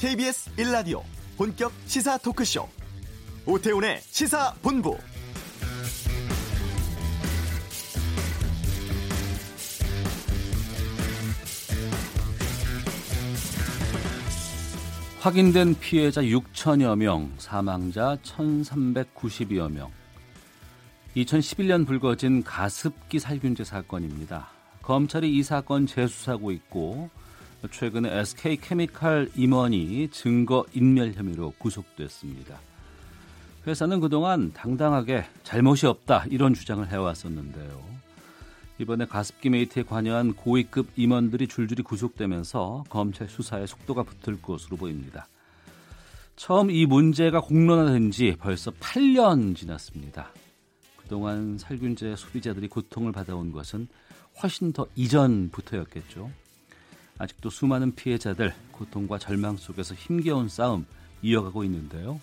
KBS 1라디오 본격 시사 토크쇼 오태훈의 시사본부 확인된 피해자 6천여 명, 사망자 1,390여 명. 2011년 불거진 가습기 살균제 사건입니다. 검찰이 이 사건 재수사하고 있고 최근에 SK 케미칼 임원이 증거 인멸 혐의로 구속됐습니다. 회사는 그동안 당당하게 잘못이 없다 이런 주장을 해왔었는데요. 이번에 가습기 메이트에 관여한 고위급 임원들이 줄줄이 구속되면서 검찰 수사에 속도가 붙을 것으로 보입니다. 처음 이 문제가 공론화된 지 벌써 8년 지났습니다. 그동안 살균제 소비자들이 고통을 받아온 것은 훨씬 더 이전부터였겠죠. 아직도 수많은 피해자들 고통과 절망 속에서 힘겨운 싸움 이어가고 있는데요.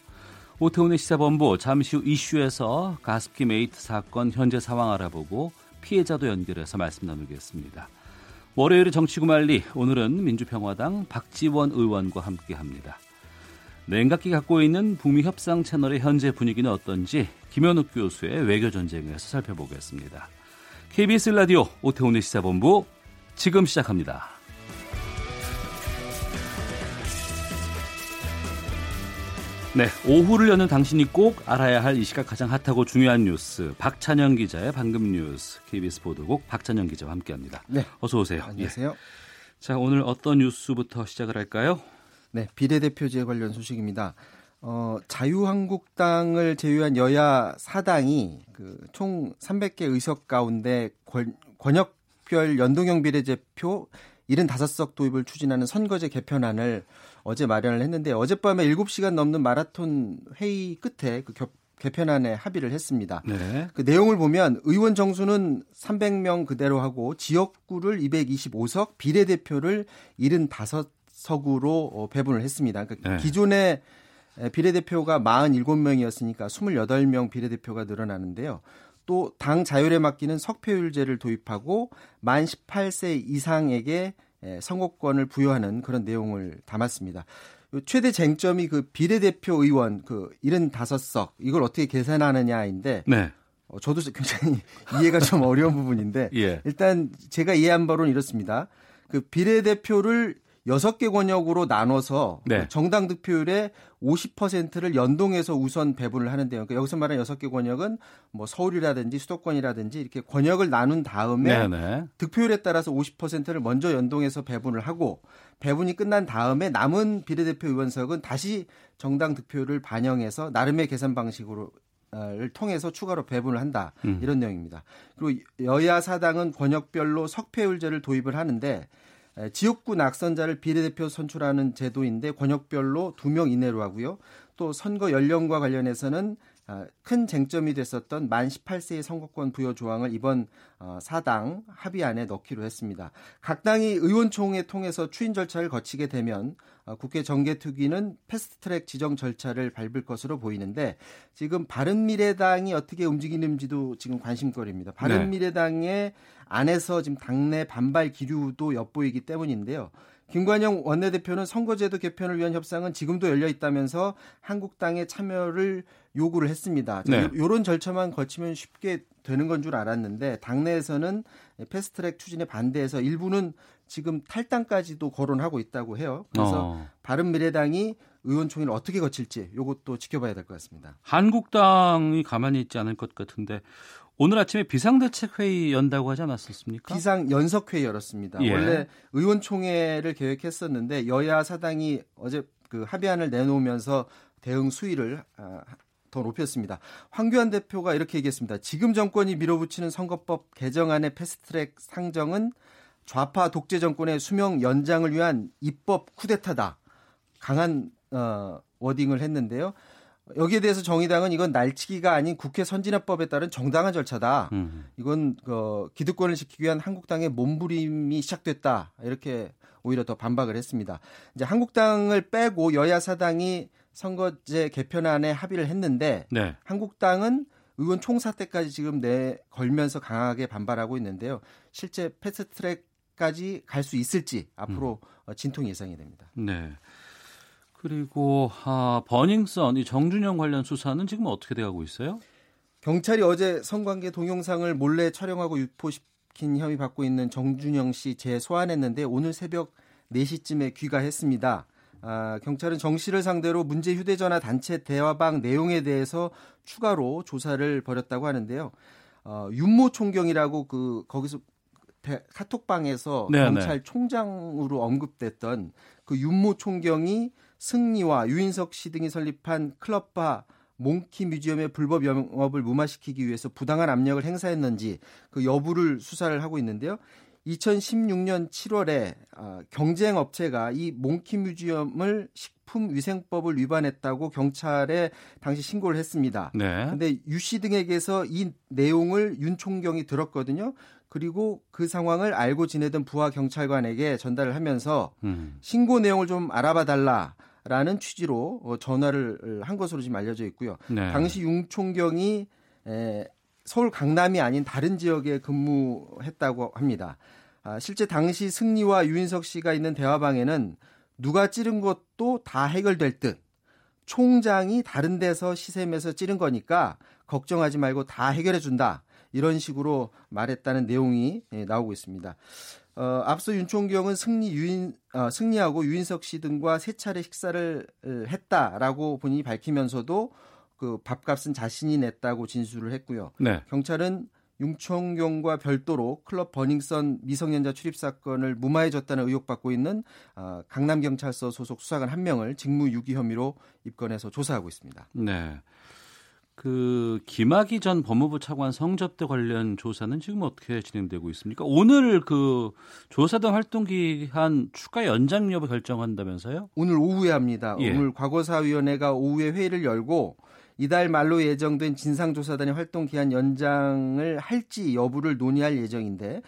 오태훈의 시사본부 잠시 후 이슈에서 가습기 메이트 사건 현재 상황 알아보고 피해자도 연결해서 말씀 나누겠습니다. 월요일의 정치구만리 오늘은 민주평화당 박지원 의원과 함께합니다. 냉각기 갖고 있는 북미 협상 채널의 현재 분위기는 어떤지 김현욱 교수의 외교 전쟁에서 살펴보겠습니다. KBS 라디오 오태훈의 시사본부 지금 시작합니다. 네, 오후를 여는 당신이 꼭 알아야 할 이 시각 가장 핫하고 중요한 뉴스 박찬영 기자의 방금 뉴스 KBS 보도국 박찬영 기자와 함께합니다. 네, 어서 오세요. 안녕하세요. 예. 자, 오늘 어떤 뉴스부터 시작을 할까요? 네, 비례대표제 관련 소식입니다. 어, 자유한국당을 제외한 여야 사당이 그 총 300개 의석 가운데 권, 권역별 연동형 비례대표 75석 도입을 추진하는 선거제 개편안을 어제 마련을 했는데 어젯밤에 7시간 넘는 마라톤 회의 끝에 그 겨, 개편안에 합의를 했습니다. 네. 그 내용을 보면 의원 정수는 300명 그대로 하고 지역구를 225석, 비례대표를 75석으로 어, 배분을 했습니다. 그러니까 네. 기존에 비례대표가 47명이었으니까 28명 비례대표가 늘어나는데요. 또 당 자율에 맡기는 석패율제를 도입하고 만 18세 이상에게 선거권을 부여하는 그런 내용을 담았습니다. 최대 쟁점이 그 비례대표 의원 그 75석 이걸 어떻게 계산하느냐인데 네. 어, 저도 굉장히 이해가 좀 어려운 부분인데 예. 일단 제가 이해한 바로는 이렇습니다. 그 비례대표를 여섯 개 권역으로 나눠서 네. 정당 득표율의 50%를 연동해서 우선 배분을 하는데요. 그러니까 여기서 말하는 여섯 개 권역은 뭐 서울이라든지 수도권이라든지 이렇게 권역을 나눈 다음에 네네. 득표율에 따라서 50%를 먼저 연동해서 배분을 하고 배분이 끝난 다음에 남은 비례대표 의원석은 다시 정당 득표율을 반영해서 나름의 계산 방식으로 를 통해서 추가로 배분을 한다 음. 이런 내용입니다. 그리고 여야 사당은 권역별로 석패율제를 도입을 하는데 지역구 낙선자를 비례대표 선출하는 제도인데 권역별로 두명 이내로 하고요. 또 선거 연령과 관련해서는 아, 큰 쟁점이 됐었던 만 18세의 선거권 부여 조항을 이번 어, 사당 합의안에 넣기로 했습니다. 각 당이 의원총회 통해서 추인 절차를 거치게 되면 어, 국회 정개특위는 패스트트랙 지정 절차를 밟을 것으로 보이는데 지금 바른미래당이 어떻게 움직이는지도 지금 관심거리입니다. 바른미래당의 안에서 지금 당내 반발 기류도 엿보이기 때문인데요. 김관영 원내대표는 선거제도 개편을 위한 협상은 지금도 열려 있다면서 한국당의 참여를 요구를 했습니다. 네. 이런 절차만 거치면 쉽게 되는 건 줄 알았는데 당내에서는 패스트트랙 추진에 반대해서 일부는 지금 탈당까지도 거론하고 있다고 해요. 그래서 어. 바른미래당이 의원총회를 어떻게 거칠지 이것도 지켜봐야 될 것 같습니다. 한국당이 가만히 있지 않을 것 같은데 오늘 아침에 비상대책회의 연다고 하지 않았었습니까? 비상 연석회의 열었습니다. 예. 원래 의원총회를 계획했었는데 여야 사당이 어제 그 합의안을 내놓으면서 대응 수위를 아, 더 높였습니다. 황교안 대표가 이렇게 얘기했습니다. 지금 정권이 밀어붙이는 선거법 개정안의 패스트트랙 상정은 좌파 독재 정권의 수명 연장을 위한 입법 쿠데타다. 강한 어, 워딩을 했는데요. 여기에 대해서 정의당은 이건 날치기가 아닌 국회 선진화법에 따른 정당한 절차다. 음. 이건 그 기득권을 지키기 위한 한국당의 몸부림이 시작됐다. 이렇게 오히려 더 반박을 했습니다. 이제 한국당을 빼고 여야 사당이 선거제 개편안에 합의를 했는데 네. 한국당은 의원 총사 때까지 지금 내 걸면서 강하게 반발하고 있는데요. 실제 패스트트랙까지 갈 수 있을지 앞으로 음. 진통 예상이 됩니다. 네. 그리고 아, 버닝썬 이 정준영 관련 수사는 지금 어떻게 돼가고 있어요? 경찰이 어제 성관계 동영상을 몰래 촬영하고 유포시킨 혐의 받고 있는 정준영 씨 재소환했는데 오늘 새벽 4시쯤에 귀가했습니다. 아, 경찰은 정 씨를 상대로 문제 휴대전화 단체 대화방 내용에 대해서 추가로 조사를 벌였다고 하는데요. 어, 윤모 총경이라고 그 거기서 대, 카톡방에서 네네. 경찰총장으로 언급됐던 그 윤모 총경이 승리와 유인석 씨 등이 설립한 클럽바 몽키 뮤지엄의 불법 영업을 무마시키기 위해서 부당한 압력을 행사했는지 그 여부를 수사를 하고 있는데요. 2016년 7월에 어, 경쟁 업체가 이 몽키 뮤지엄을 식품위생법을 위반했다고 경찰에 당시 신고를 했습니다. 네. 근데 유 씨 등에게서 이 내용을 윤 총경이 들었거든요. 그리고 그 상황을 알고 지내던 부하 경찰관에게 전달을 하면서 음. 신고 내용을 좀 알아봐 달라. 라는 취지로 어, 전화를 한 것으로 지금 알려져 있고요. 네. 당시 윤 총경이 서울 강남이 아닌 다른 지역에 근무했다고 합니다. 아, 실제 당시 승리와 유인석 씨가 있는 대화방에는 누가 찌른 것도 다 해결될 듯 총장이 다른 데서 시샘에서 찌른 거니까 걱정하지 말고 다 해결해 준다. 이런 식으로 말했다는 내용이 예, 나오고 있습니다. 어, 앞서 윤총경은 승리 유인 어, 승리하고 유인석 씨 등과 세 차례 식사를 했다라고 본인이 밝히면서도 그 밥값은 자신이 냈다고 진술을 했고요. 네. 경찰은 융총경과 별도로 클럽 버닝썬 미성년자 출입 사건을 무마해줬다는 의혹 받고 있는 어, 강남경찰서 소속 수사관 한 명을 직무유기 혐의로 입건해서 조사하고 있습니다. 네. 그 김학의 전 법무부 차관 성접대 관련 조사는 지금 어떻게 진행되고 있습니까? 오늘 그 조사단 활동 기한 추가 연장 여부 결정한다면서요? 오늘 오후에 합니다. 예. 오늘 과거사위원회가 오후에 회의를 열고 이달 말로 예정된 진상조사단의 활동 기한 연장을 할지 여부를 논의할 예정인데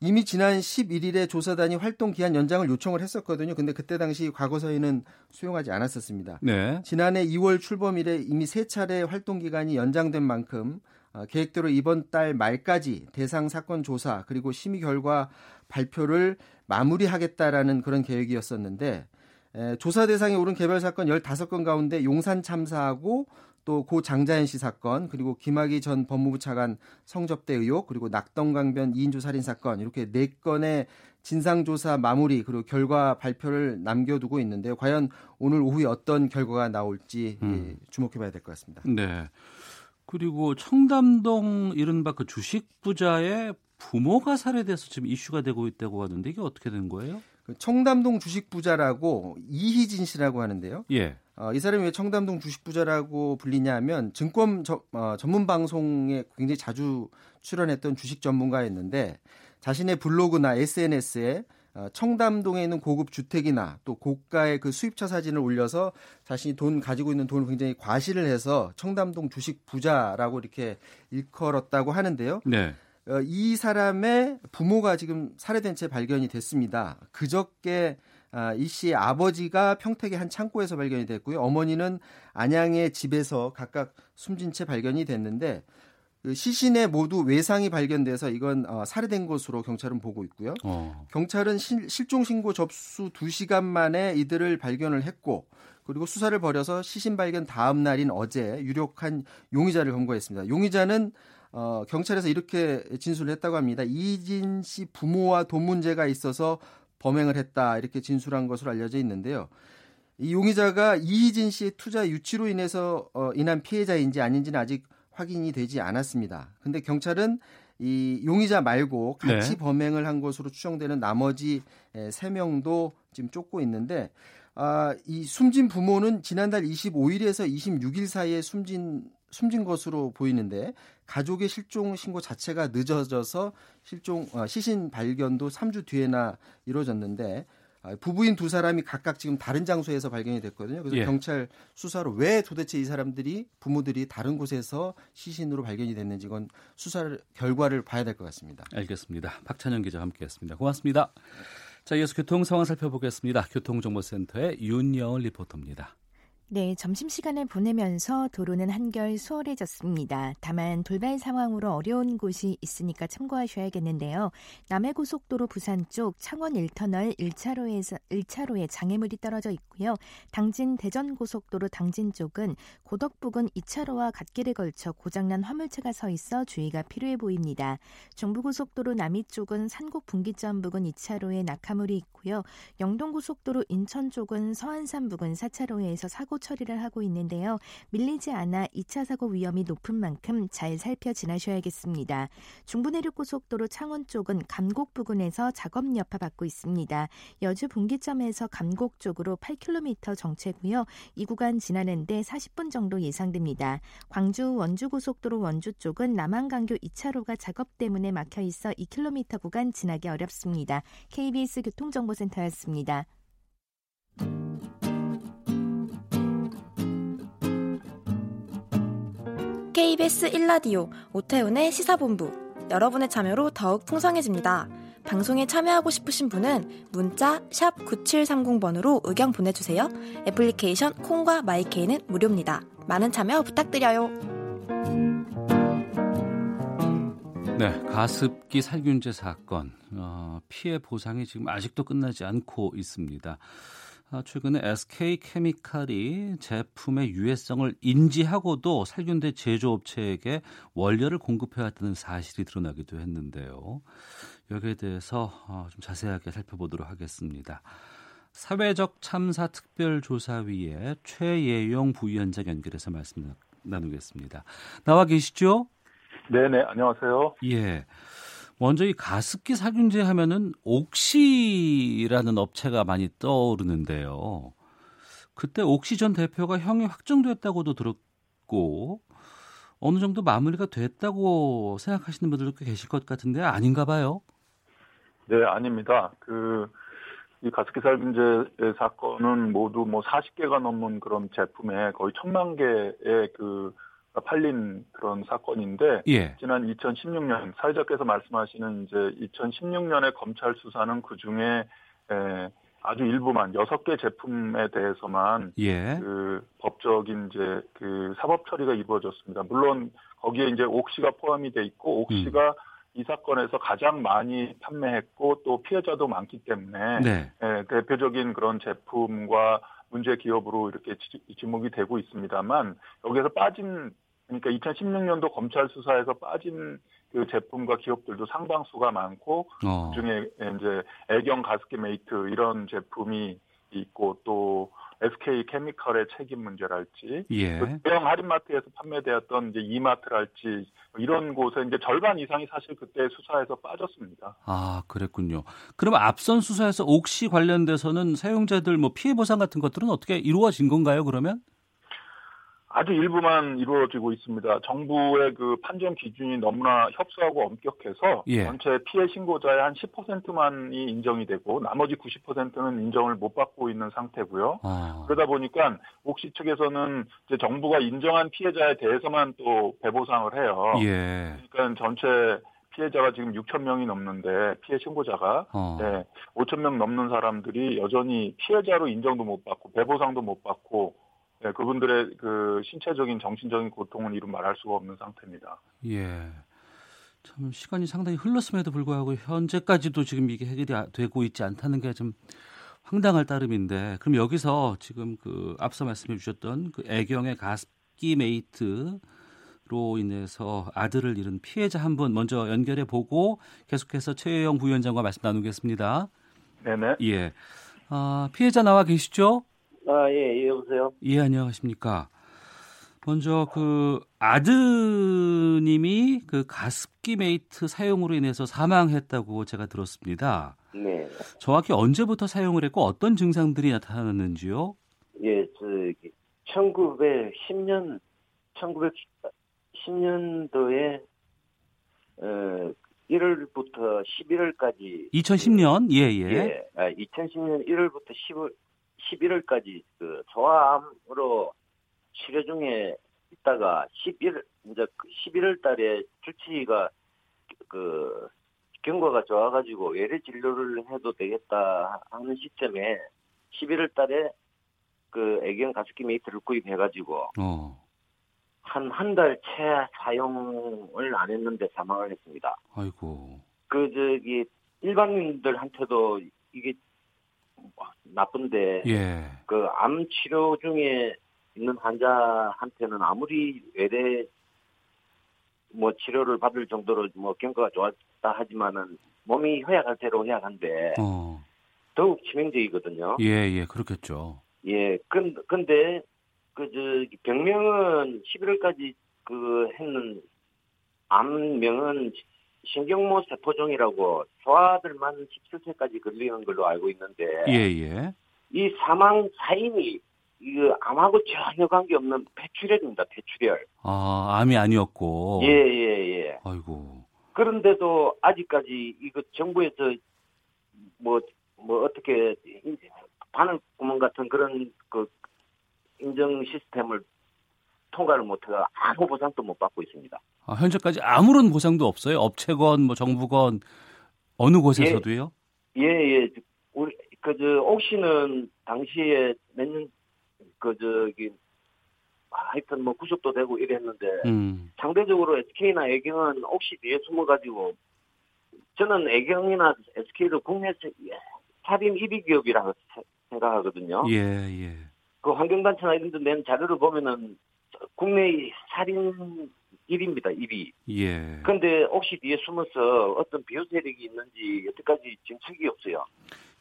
이미 지난 11일에 조사단이 활동 기한 연장을 요청을 했었거든요. 근데 그때 당시 과거사위는 수용하지 않았었습니다. 네. 지난해 2월 출범일에 이미 세 차례 활동 기간이 연장된 만큼 어, 계획대로 이번 달 말까지 대상 사건 조사 그리고 심의 결과 발표를 마무리하겠다라는 그런 계획이었었는데 조사 대상에 오른 개별 사건 15건 가운데 용산 참사하고 또 고 장자연 씨 사건 그리고 김학의 전 법무부 차관 성접대 의혹 그리고 낙동강변 2인조 살인 사건 이렇게 네 건의 진상조사 마무리 그리고 결과 발표를 남겨두고 있는데요. 과연 오늘 오후에 어떤 결과가 나올지 음. 예, 주목해봐야 될 것 같습니다. 네. 그리고 청담동 이른바 그 주식 부자의 부모가 살해돼서 지금 이슈가 되고 있다고 하는데 이게 어떻게 된 거예요? 그 청담동 주식 부자라고 이희진 씨라고 하는데요. 예. 어, 이 사람이 왜 청담동 주식 부자라고 불리냐면 증권 저, 어, 전문 방송에 굉장히 자주 출연했던 주식 전문가였는데 자신의 블로그나 SNS에 어, 청담동에 있는 고급 주택이나 또 고가의 그 수입차 사진을 올려서 자신이 돈 가지고 있는 돈을 굉장히 과시를 해서 청담동 주식 부자라고 이렇게 일컬었다고 하는데요. 네. 어, 이 사람의 부모가 지금 살해된 채 발견이 됐습니다. 그저께 아, 이 씨의 아버지가 평택의 한 창고에서 발견이 됐고요. 어머니는 안양의 집에서 각각 숨진 채 발견이 됐는데 그 시신에 모두 외상이 발견돼서 이건 어, 살해된 것으로 경찰은 보고 있고요. 어. 경찰은 실, 실종 신고 접수 2시간 만에 이들을 발견을 했고 그리고 수사를 벌여서 시신 발견 다음 날인 어제 유력한 용의자를 검거했습니다. 용의자는 어, 경찰에서 이렇게 진술을 했다고 합니다. 이진 씨 부모와 돈 문제가 있어서 범행을 했다 이렇게 진술한 것으로 알려져 있는데요. 이 용의자가 이희진 씨의 투자 유치로 인해서 어, 인한 피해자인지 아닌지는 아직 확인이 되지 않았습니다. 근데 경찰은 이 용의자 말고 같이 네. 범행을 한 것으로 추정되는 나머지 세 명도 지금 쫓고 있는데 아, 이 숨진 부모는 지난달 25일에서 26일 사이에 숨진 숨진 것으로 보이는데 가족의 실종 신고 자체가 늦어져서 실종 어, 시신 발견도 3주 뒤에나 이루어졌는데 아, 부부인 두 사람이 각각 지금 다른 장소에서 발견이 됐거든요. 그래서 예. 경찰 수사로 왜 도대체 이 사람들이 부모들이 다른 곳에서 시신으로 발견이 됐는지 이건 수사 결과를 봐야 될 것 같습니다. 알겠습니다. 박찬영 기자 함께했습니다. 고맙습니다. 자, 이어서 교통 상황 살펴보겠습니다. 교통정보센터의 윤여은 리포터입니다. 네, 점심시간을 보내면서 도로는 한결 수월해졌습니다. 다만 돌발 상황으로 어려운 곳이 있으니까 참고하셔야겠는데요. 남해고속도로 부산 쪽 창원 1터널 1차로에서 1차로에 장애물이 떨어져 있고요. 당진 대전고속도로 당진 쪽은 고덕 부근 2차로와 갓길에 걸쳐 고장난 화물차가 서 있어 주의가 필요해 보입니다. 중부고속도로 남이 쪽은 산곡 분기점 부근 2차로에 낙하물이 있고요. 영동고속도로 인천 쪽은 서안산 부근 4차로에서 사고 처리를 하고 있는데요. 밀리지 않아 2차 사고 위험이 높은 만큼 잘 살펴 지나셔야겠습니다. 중부내륙고속도로 창원 쪽은 감곡 부근에서 작업 여파 받고 있습니다. 여주 분기점에서 감곡 쪽으로 8km 정체고요. 이 구간 지나는데 40분 정도 예상됩니다. 광주 원주고속도로 원주 쪽은 남한강교 2차로가 작업 때문에 막혀 있어 2km 구간 지나기 어렵습니다. KBS 교통정보센터였습니다. KBS 1라디오 오태훈의 시사본부 여러분의 참여로 더욱 풍성해집니다. 방송에 참여하고 싶으신 분은 문자 9730번으로 의견 보내주세요. 애플리케이션 콩과 마이케이는 무료입니다. 많은 참여 부탁드려요. 네, 가습기 살균제 사건 어, 피해 보상이 지금 아직도 끝나지 않고 있습니다. 아, 최근에 SK 케미칼이 제품의 유해성을 인지하고도 살균제 제조업체에게 원료를 공급해왔다는 사실이 드러나기도 했는데요. 여기에 대해서 어, 좀 자세하게 살펴보도록 하겠습니다. 사회적 참사 특별조사위의 최예용 부위원장 연결해서 말씀 나누겠습니다. 나와 계시죠? 네네, 안녕하세요. 예. 먼저 이 가습기 살균제 하면은 옥시라는 업체가 많이 떠오르는데요. 그때 옥시 전 대표가 형이 확정됐다고도 들었고 어느 정도 마무리가 됐다고 생각하시는 분들도 꽤 계실 것 같은데 아닌가 봐요. 네, 아닙니다. 그, 이 가습기 살균제 사건은 모두 뭐 40개가 넘는 그런 제품에 거의 천만 개의 그 팔린 그런 사건인데 예. 지난 2016년 사회자께서 말씀하시는 이제 2016년에 검찰 수사는 그 중에 아주 일부만 6개 제품에 대해서만 예. 그 법적인 이제 그 사법 처리가 이루어졌습니다. 물론 거기에 이제 옥시가 포함이 돼 있고 옥시가 음. 이 사건에서 가장 많이 판매했고 또 피해자도 많기 때문에 네. 예, 대표적인 그런 제품과 문제 기업으로 이렇게 지목이 되고 있습니다만 여기에서 빠진 그러니까 2016년도 검찰 수사에서 빠진 그 제품과 기업들도 상당수가 많고 어. 그중에 이제 애경 가습기 메이트 이런 제품이 있고 또 SK 케미컬의 책임 문제랄지 예. 그 대형 할인마트에서 판매되었던 이제 이마트랄지 이런 곳에 이제 절반 이상이 사실 그때 수사에서 빠졌습니다. 아 그랬군요. 그럼 앞선 수사에서 옥시 관련돼서는 사용자들 뭐 피해 보상 같은 것들은 어떻게 이루어진 건가요? 그러면? 아주 일부만 이루어지고 있습니다. 정부의 그 판정 기준이 너무나 협소하고 엄격해서 예. 전체 피해 신고자의 한 10%만이 인정이 되고 나머지 90%는 인정을 못 받고 있는 상태고요. 아. 그러다 보니까 옥시 측에서는 이제 정부가 인정한 피해자에 대해서만 또 배보상을 해요. 예. 그러니까 전체 피해자가 지금 6천 명이 넘는데 피해 신고자가 어. 네, 5천 명 넘는 사람들이 여전히 피해자로 인정도 못 받고 배보상도 못 받고 네, 그분들의 그 신체적인 정신적인 고통은 이루 말할 수가 없는 상태입니다. 예. 참 시간이 상당히 흘렀음에도 불구하고 현재까지도 지금 이게 해결이 아, 되고 있지 않다는 게 좀 황당할 따름인데 그럼 여기서 지금 그 앞서 말씀해 주셨던 그 애경의 가습기 메이트로 인해서 아들을 잃은 피해자 한 분 먼저 연결해 보고 계속해서 최예용 부위원장과 말씀 나누겠습니다. 네네. 예. 아, 피해자 나와 계시죠? 아, 예, 예, 여보세요? 예, 안녕하십니까. 먼저 그 아드님이 그 가습기 메이트 사용으로 인해서 사망했다고 제가 들었습니다. 네. 정확히 언제부터 사용을 했고 어떤 증상들이 나타났는지요? 예, 저기 1910년 1910년도에 어 1월부터 11월까지 2010년 예, 예. 예. 아, 2010년 1월부터 10월 11월까지 그 소아암으로 치료 중에 있다가 11 이제 11월 달에 주치의가 그 경과가 좋아가지고 외래 진료를 해도 되겠다 하는 시점에 11월 달에 그 애견 가습기 메이트를 구입해가지고 어. 한한 달 채 사용을 안 했는데 사망을 했습니다. 아이고. 그 저기 일반인들한테도 이게 나쁜데 예. 그암 치료 중에 있는 환자한테는 아무리 외래 뭐 치료를 받을 정도로 뭐 경과가 좋았다 하지만은 몸이 허약할 대로 허약한데 어. 더욱 치명적이거든요. 예, 예, 그렇겠죠. 예, 근, 근데, 그, 저, 병명은 11월까지 그 했는 암명은 신경모 세포종이라고 소아들만 17세까지 걸리는 걸로 알고 있는데, 예, 예. 이 사망 사인이 이거 암하고 전혀 관계없는 폐출혈입니다, 폐출혈. 아, 암이 아니었고. 예, 예, 예. 아이고. 그런데도 아직까지 이거 정부에서 뭐, 뭐 어떻게 바늘 구멍 같은 그런 그 인정 시스템을 통과를 못해가 아무 보상도 못 받고 있습니다. 아, 현재까지 아무런 보상도 없어요. 업체건 뭐 정부건 어느 곳에서도요? 예, 예. 우리 그저 옥시는 당시에 몇 년 그 저기 하여튼 뭐 구속도 되고 이랬는데 음. 상대적으로 SK나 애경은 옥시 뒤에 숨어가지고 저는 애경이나 SK도 국내 살인 1위 기업이라고 생각하거든요. 예, 예. 그 환경단체나 이런 데 낸 자료를 보면은 국내 살인 1위입니다, 1위. 예. 근데 혹시 뒤에 숨어서 어떤 비호 세력이 있는지 여태까지 진척이 없어요.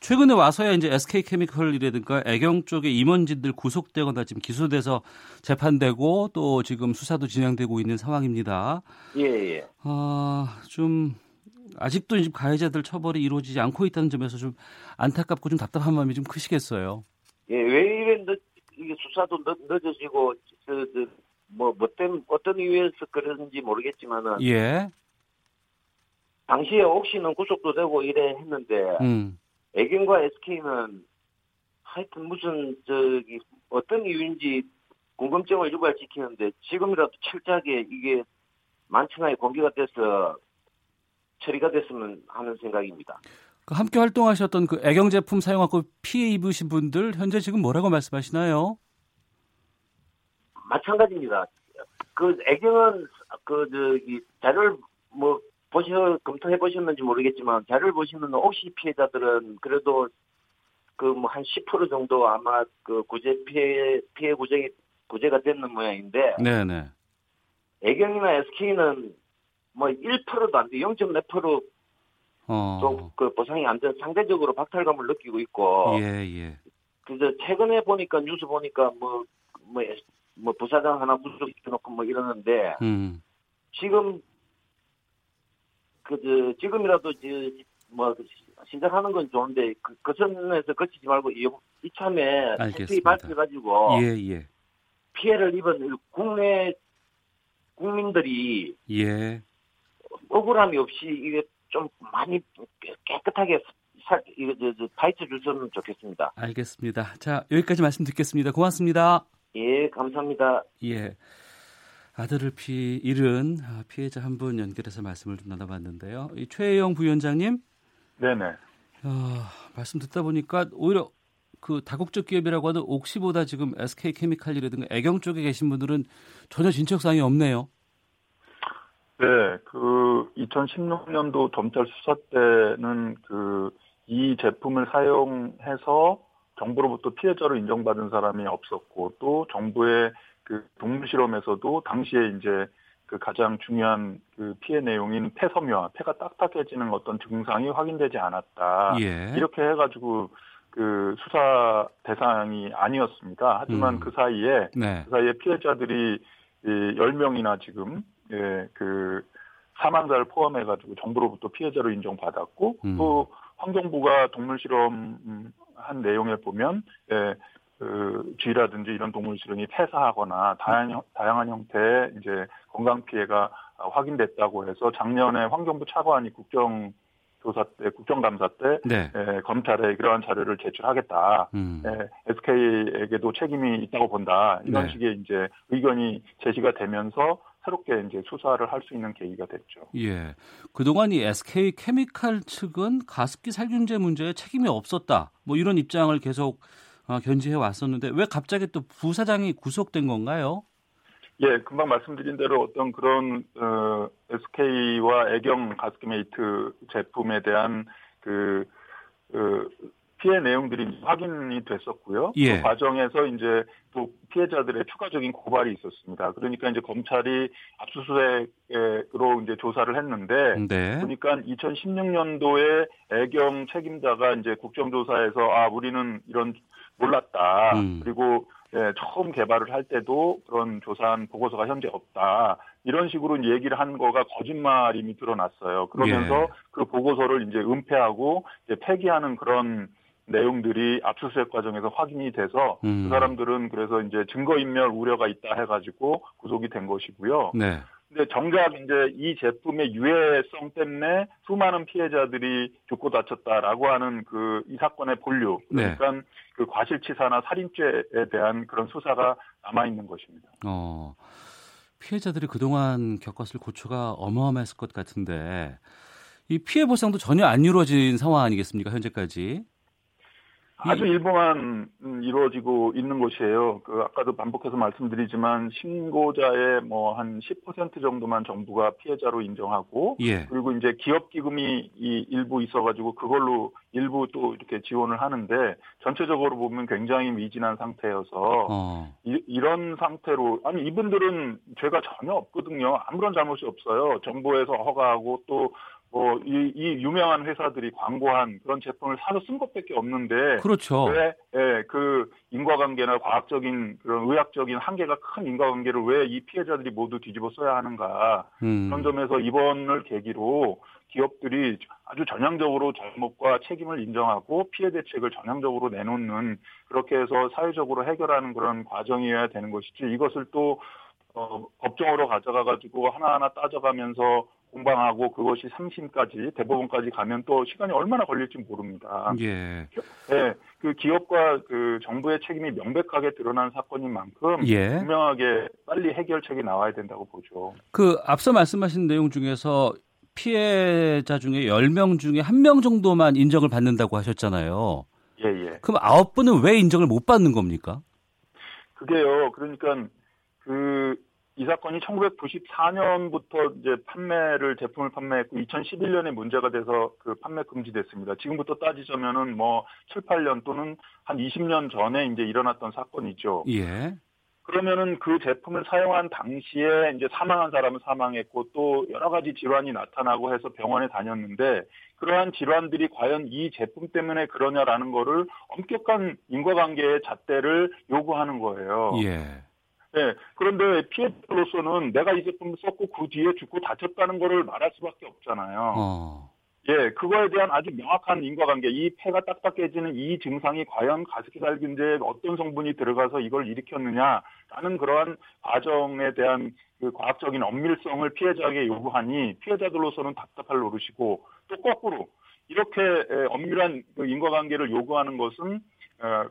최근에 와서야 이제 SK케미컬이라든가 애경 쪽의 임원진들 구속되거나 지금 기소돼서 재판되고 또 지금 수사도 진행되고 있는 상황입니다. 예, 예. 아, 좀 아직도 지금 가해자들 처벌이 이루어지지 않고 있다는 점에서 좀 안타깝고 좀 답답한 마음이 좀 크시겠어요. 예, 왜 이래 늦, 이게 수사도 늦, 늦어지고 그, 그, 뭐, 뭐 때문에 어떤 이유에서 그런지 모르겠지만은 예. 당시에 옥시는 구속도 되고 이래 했는데 음. 애경과 SK는 하여튼 무슨 저기 어떤 이유인지 궁금증을 유발시키는데 지금이라도 철저하게 이게 만천하에 공개가 돼서 처리가 됐으면 하는 생각입니다. 그 함께 활동하셨던 그 애경 제품 사용하고 피해 입으신 분들 현재 지금 뭐라고 말씀하시나요? 마찬가지입니다. 그 애경은 그 저기 자료를 뭐 보셔 검토해 보셨는지 모르겠지만 자료를 보시면 혹시 피해자들은 그래도 그 뭐 한 10% 정도 아마 그 구제 피해 피해 구제 구제가 됐는 모양인데 네네. 애경이나 SK는 뭐 1%도 안 돼, 0.4% 어. 좀그 보상이 안 돼, 상대적으로 박탈감을 느끼고 있고. 예, 예. 그래서 최근에 보니까 뉴스 보니까 뭐, 뭐, 뭐 부사장 하나 구속시켜놓고 뭐 이러는데 음. 지금 그 저, 지금이라도 저뭐 시작하는 건 좋은데 그, 그 선에서 거치지 말고 이, 이참에 알겠습니다. 밝혀가지고 예, 예. 피해를 입은 국내 국민들이 예. 억울함이 없이 이게 좀 많이 깨끗하게 살, 이거 저, 저 파헤쳐 줬으면 좋겠습니다. 알겠습니다. 자, 여기까지 말씀 듣겠습니다. 고맙습니다. 예, 감사합니다. 예. 아들을 피 잃은 피해자 한 분 연결해서 말씀을 좀 나눠봤는데요. 이 최혜영 부위원장님, 네네. 어, 말씀 듣다 보니까 오히려 그 다국적 기업이라고 하는 옥시보다 지금 SK 케미칼이라든가 애경 쪽에 계신 분들은 전혀 진척 사항이 없네요. 네, 그 2016년도 검찰 수사 때는 그 이 제품을 사용해서 정부로부터 피해자로 인정받은 사람이 없었고 또 정부의 그 동물 실험에서도 당시에 이제 그 가장 중요한 그 피해 내용인 폐섬유화, 폐가 딱딱해지는 어떤 증상이 확인되지 않았다. 예. 이렇게 해가지고 그 수사 대상이 아니었습니다. 하지만 음. 그 사이에 네. 그 사이에 피해자들이 이 10명이나 지금 예, 그 사망자를 포함해 가지고 정부로부터 피해자로 인정받았고 음. 또 환경부가 동물 실험 한 내용에 보면 예, 그 쥐라든지 이런 동물 실험이 폐사하거나 다양, 다양한 형태의 이제 건강 피해가 확인됐다고 해서 작년에 환경부 차관이 국정 조사 때 국정감사 때 네. 예, 검찰에 이러한 자료를 제출하겠다. 음. 예, SK에게도 책임이 있다고 본다. 이런 네. 식의 이제 의견이 제시가 되면서 새롭게 이제 수사를 할 수 있는 계기가 됐죠. 예. 그동안 이 SK 케미칼 측은 가습기 살균제 문제에 책임이 없었다. 뭐 이런 입장을 계속 어, 견지해 왔었는데 왜 갑자기 또 부사장이 구속된 건가요? 예, 금방 말씀드린 대로 어떤 그런 어, SK와 애경 가스메이트 제품에 대한 그, 그 피해 내용들이 확인이 됐었고요. 예. 그 과정에서 이제 또 피해자들의 추가적인 고발이 있었습니다. 그러니까 이제 검찰이 압수수색으로 이제 조사를 했는데 네. 보니까 2016년도에 애경 책임자가 이제 국정조사에서 아 우리는 이런 몰랐다. 음. 그리고 예, 처음 개발을 할 때도 그런 조사한 보고서가 현재 없다. 이런 식으로 얘기를 한 거가 거짓말임이 드러났어요. 그러면서 예. 그 보고서를 이제 은폐하고 이제 폐기하는 그런 내용들이 압수수색 과정에서 확인이 돼서 음. 그 사람들은 그래서 이제 증거인멸 우려가 있다 해가지고 구속이 된 것이고요. 네. 근데 정작 이제 이 제품의 유해성 때문에 수많은 피해자들이 죽고 다쳤다라고 하는 그 이 사건의 본류 네. 그러니까 그 과실치사나 살인죄에 대한 그런 수사가 남아 있는 것입니다. 어, 피해자들이 그동안 겪었을 고초가 어마어마했을 것 같은데 이 피해 보상도 전혀 안 이루어진 상황 아니겠습니까 현재까지? 아주 일부만 음, 이루어지고 있는 것이에요. 그 아까도 반복해서 말씀드리지만 신고자의 뭐 한 10% 정도만 정부가 피해자로 인정하고 예. 그리고 이제 기업 기금이 이 일부 있어가지고 그걸로 일부 또 이렇게 지원을 하는데 전체적으로 보면 굉장히 미진한 상태여서 어. 이, 런 상태로 아니 이분들은 죄가 전혀 없거든요. 아무런 잘못이 없어요. 정부에서 허가하고 또 뭐이 이 유명한 회사들이 광고한 그런 제품을 사서 쓴 것밖에 없는데 그렇죠. 왜, 예, 그 인과관계나 과학적인 그런 의학적인 한계가 큰 인과관계를 왜 이 피해자들이 모두 뒤집어 써야 하는가. 음. 그런 점에서 이번을 계기로 기업들이 아주 전향적으로 잘못과 책임을 인정하고 피해 대책을 전향적으로 내놓는 그렇게 해서 사회적으로 해결하는 그런 과정이어야 되는 것이지 이것을 또 어, 법정으로 가져가 가지고 하나하나 따져가면서 공방하고 그것이 상심까지 대법원까지 가면 또 시간이 얼마나 걸릴지 모릅니다. 예. 네, 그 기업과 그 정부의 책임이 명백하게 드러난 사건인 만큼 예. 분명하게 빨리 해결책이 나와야 된다고 보죠. 그 앞서 말씀하신 내용 중에서 피해자 중에 10명 중에 1명 정도만 인정을 받는다고 하셨잖아요. 예, 예. 그럼 9분은 왜 인정을 못 받는 겁니까? 그게요. 그러니까 그 이 사건이 1994년부터 이제 판매를 제품을 판매했고 2011년에 문제가 돼서 그 판매 금지됐습니다. 지금부터 따지자면은 뭐 7, 8년 또는 한 20년 전에 이제 일어났던 사건이죠. 예. 그러면은 그 제품을 사용한 당시에 이제 사망한 사람은 사망했고 또 여러 가지 질환이 나타나고 해서 병원에 다녔는데 그러한 질환들이 과연 이 제품 때문에 그러냐라는 거를 엄격한 인과관계의 잣대를 요구하는 거예요. 예. 네, 그런데 피해자로서는 내가 이 제품을 썼고 그 뒤에 죽고 다쳤다는 거를 말할 수밖에 없잖아요. 어. 예, 그거에 대한 아주 명확한 인과관계, 이 폐가 딱딱해지는 이 증상이 과연 가습기살균제에 어떤 성분이 들어가서 이걸 일으켰느냐라는 그러한 과정에 대한 그 과학적인 엄밀성을 피해자에게 요구하니 피해자들로서는 답답할 노릇이고 또 거꾸로 이렇게 엄밀한 그 인과관계를 요구하는 것은 어,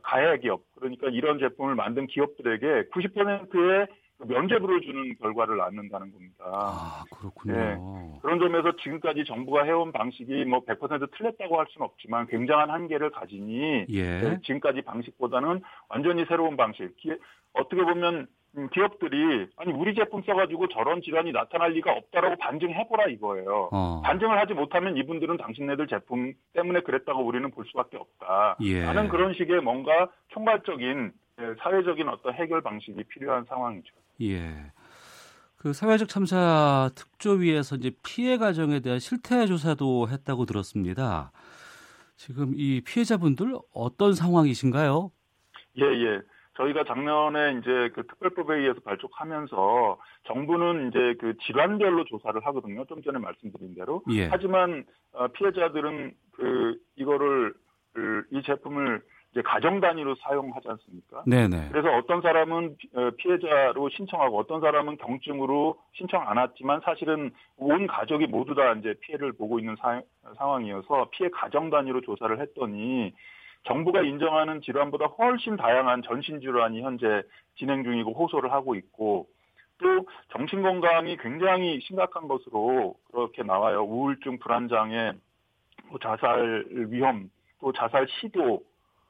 가해 기업 그러니까 이런 제품을 만든 기업들에게 90%의 면죄부를 주는 결과를 낳는다는 겁니다. 아, 그렇군요. 네. 그런 점에서 지금까지 정부가 해온 방식이 뭐 100% 틀렸다고 할 수는 없지만 굉장한 한계를 가지니 예. 네, 지금까지 방식보다는 완전히 새로운 방식. 기, 어떻게 보면 음, 기업들이 아니 우리 제품 써가지고 저런 질환이 나타날 리가 없다라고 반증해보라 이거예요. 어. 반증을 하지 못하면 이분들은 당신네들 제품 때문에 그랬다고 우리는 볼 수밖에 없다. 예. 라는 그런 식의 뭔가 총괄적인 예, 사회적인 어떤 해결 방식이 필요한 상황이죠. 예. 그 사회적 참사 특조위에서 이제 피해 가정에 대한 실태 조사도 했다고 들었습니다. 지금 이 피해자분들 어떤 상황이신가요? 예, 예. 저희가 작년에 이제 그 특별법에 의해서 발족하면서 정부는 이제 그 질환별로 조사를 하거든요. 좀 전에 말씀드린 대로. 예. 하지만 어, 피해자들은 그 이거를 그, 이 제품을 이제 가정 단위로 사용하지 않습니까? 네네. 그래서 어떤 사람은 어, 피해자로 신청하고 어떤 사람은 경증으로 신청 안 왔지만 사실은 온 가족이 모두 다 이제 피해를 보고 있는 사, 상황이어서 피해 가정 단위로 조사를 했더니 정부가 인정하는 질환보다 훨씬 다양한 전신 질환이 현재 진행 중이고 호소를 하고 있고 또 정신 건강이 굉장히 심각한 것으로 그렇게 나와요. 우울증, 불안 장애, 뭐 자살 위험, 또 자살 시도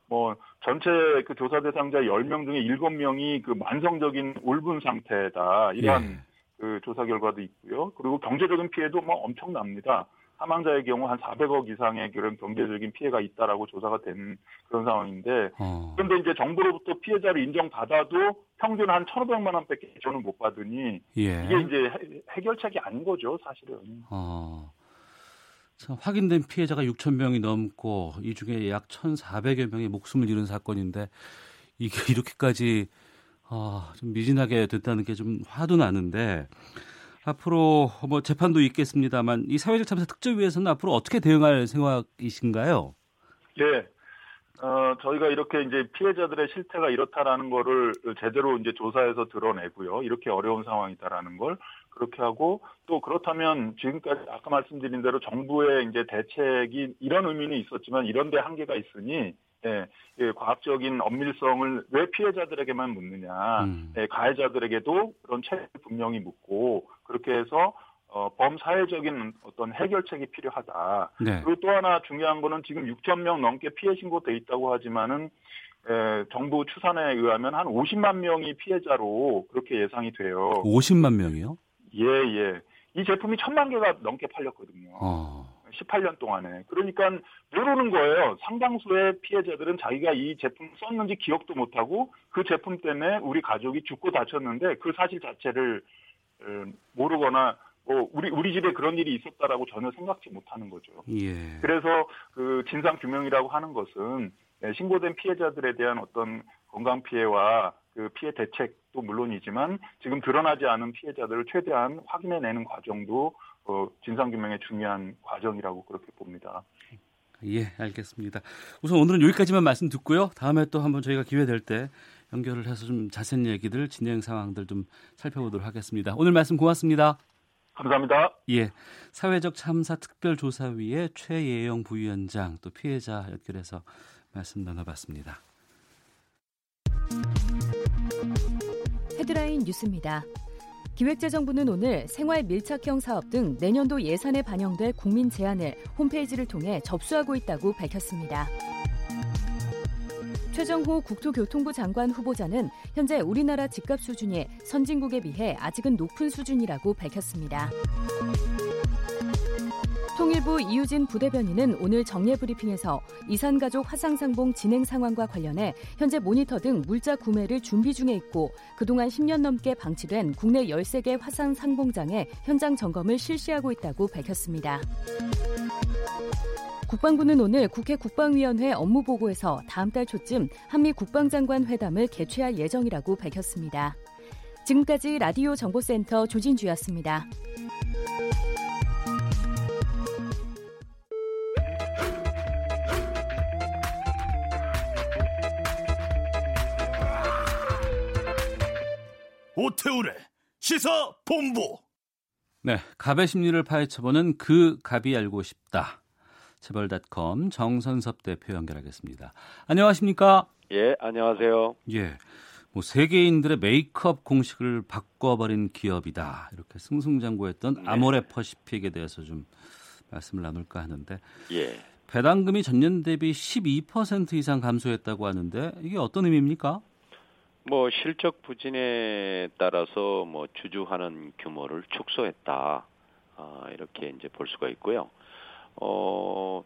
뭐 전체 그 조사 대상자 10명 중에 7명이 그 만성적인 울분 상태다. 이러한 예. 그 조사 결과도 있고요. 그리고 경제적인 피해도 뭐 엄청납니다. 사망자의 경우 한 400억 이상의 그런 경제적인 피해가 있다라고 조사가 된 그런 상황인데 어. 그런데 이제 정부로부터 피해자를 인정받아도 평균 한 1,500만 원밖에 저는 못 받으니 예. 이게 이제 해 결책이 아닌 거죠, 사실은. 어. 참, 확인된 피해자가 6천 명이 넘고 이 중에 약 1,400여 명이 목숨을 잃은 사건인데 이게 이렇게까지 어, 좀 미진하게 됐다는 게 좀 화도 나는데 앞으로 뭐 재판도 있겠습니다만 이 사회적 참사 특조위에서는 앞으로 어떻게 대응할 생각이신가요? 예. 어, 저희가 이렇게 이제 피해자들의 실태가 이렇다라는 거를 제대로 이제 조사해서 드러내고요. 이렇게 어려운 상황이다라는 걸 그렇게 하고 또 그렇다면 지금까지 아까 말씀드린 대로 정부의 이제 대책이 이런 의미는 있었지만 이런 데 한계가 있으니 예, 예, 과학적인 엄밀성을 왜 피해자들에게만 묻느냐, 음. 예, 가해자들에게도 그런 책을 분명히 묻고 그렇게 해서 어, 범사회적인 어떤 해결책이 필요하다. 네. 그리고 또 하나 중요한 거는 지금 6천 명 넘게 피해 신고돼 있다고 하지만은 에, 정부 추산에 의하면 한 50만 명이 피해자로 그렇게 예상이 돼요. 50만 명이요? 예, 예. 이 제품이 천만 개가 넘게 팔렸거든요. 어. 18년 동안에. 그러니까 모르는 거예요. 상당수의 피해자들은 자기가 이 제품 썼는지 기억도 못하고 그 제품 때문에 우리 가족이 죽고 다쳤는데 그 사실 자체를 모르거나 뭐 우리 우리 집에 그런 일이 있었다라고 전혀 생각지 못하는 거죠. 예. 그래서 그 진상 규명이라고 하는 것은 네, 신고된 피해자들에 대한 어떤 건강 피해와 그 피해 대책도 물론이지만 지금 드러나지 않은 피해자들을 최대한 확인해내는 과정도 어, 진상규명의 중요한 과정이라고 그렇게 봅니다. 예, 알겠습니다. 우선 오늘은 여기까지만 말씀 듣고요. 다음에 또 한번 저희가 기회 될 때 연결을 해서 좀 자세한 얘기들, 진행 상황들 좀 살펴보도록 하겠습니다. 오늘 말씀 고맙습니다. 감사합니다. 예, 사회적 참사 특별조사위의 최예영 부위원장 또 피해자 연결해서 말씀 나눠봤습니다. 헤드라인 뉴스입니다. 기획재정부는 오늘 생활 밀착형 사업 등 내년도 예산에 반영될 국민 제안을 홈페이지를 통해 접수하고 있다고 밝혔습니다. 최정호 국토교통부 장관 후보자는 현재 우리나라 집값 수준이 선진국에 비해 아직은 높은 수준이라고 밝혔습니다. 통일부 이유진 부대변인은 오늘 정례 브리핑에서 이산가족 화상상봉 진행 상황과 관련해 현재 모니터 등 물자 구매를 준비 중에 있고 그동안 10년 넘게 방치된 국내 13개 화상상봉장에 현장 점검을 실시하고 있다고 밝혔습니다. 국방부는 오늘 국회 국방위원회 업무 보고에서 다음 달 초쯤 한미 국방장관 회담을 개최할 예정이라고 밝혔습니다. 지금까지 라디오 정보센터 조진주였습니다. 오태우래 시사 본부. 네, 갑의 심리를 파헤쳐보는 그 갑이 알고 싶다. 재벌닷컴 정선섭 대표 연결하겠습니다. 안녕하십니까? 예, 안녕하세요. 예. 뭐 세계인들의 메이크업 공식을 바꿔버린 기업이다. 이렇게 승승장구했던 네. 아모레 퍼시픽에 대해서 좀 말씀을 나눌까 하는데. 예. 배당금이 전년 대비 12% 이상 감소했다고 하는데 이게 어떤 의미입니까? 뭐 실적 부진에 따라서 뭐 주주하는 규모를 축소했다. 아, 이렇게 이제 볼 수가 있고요. 어,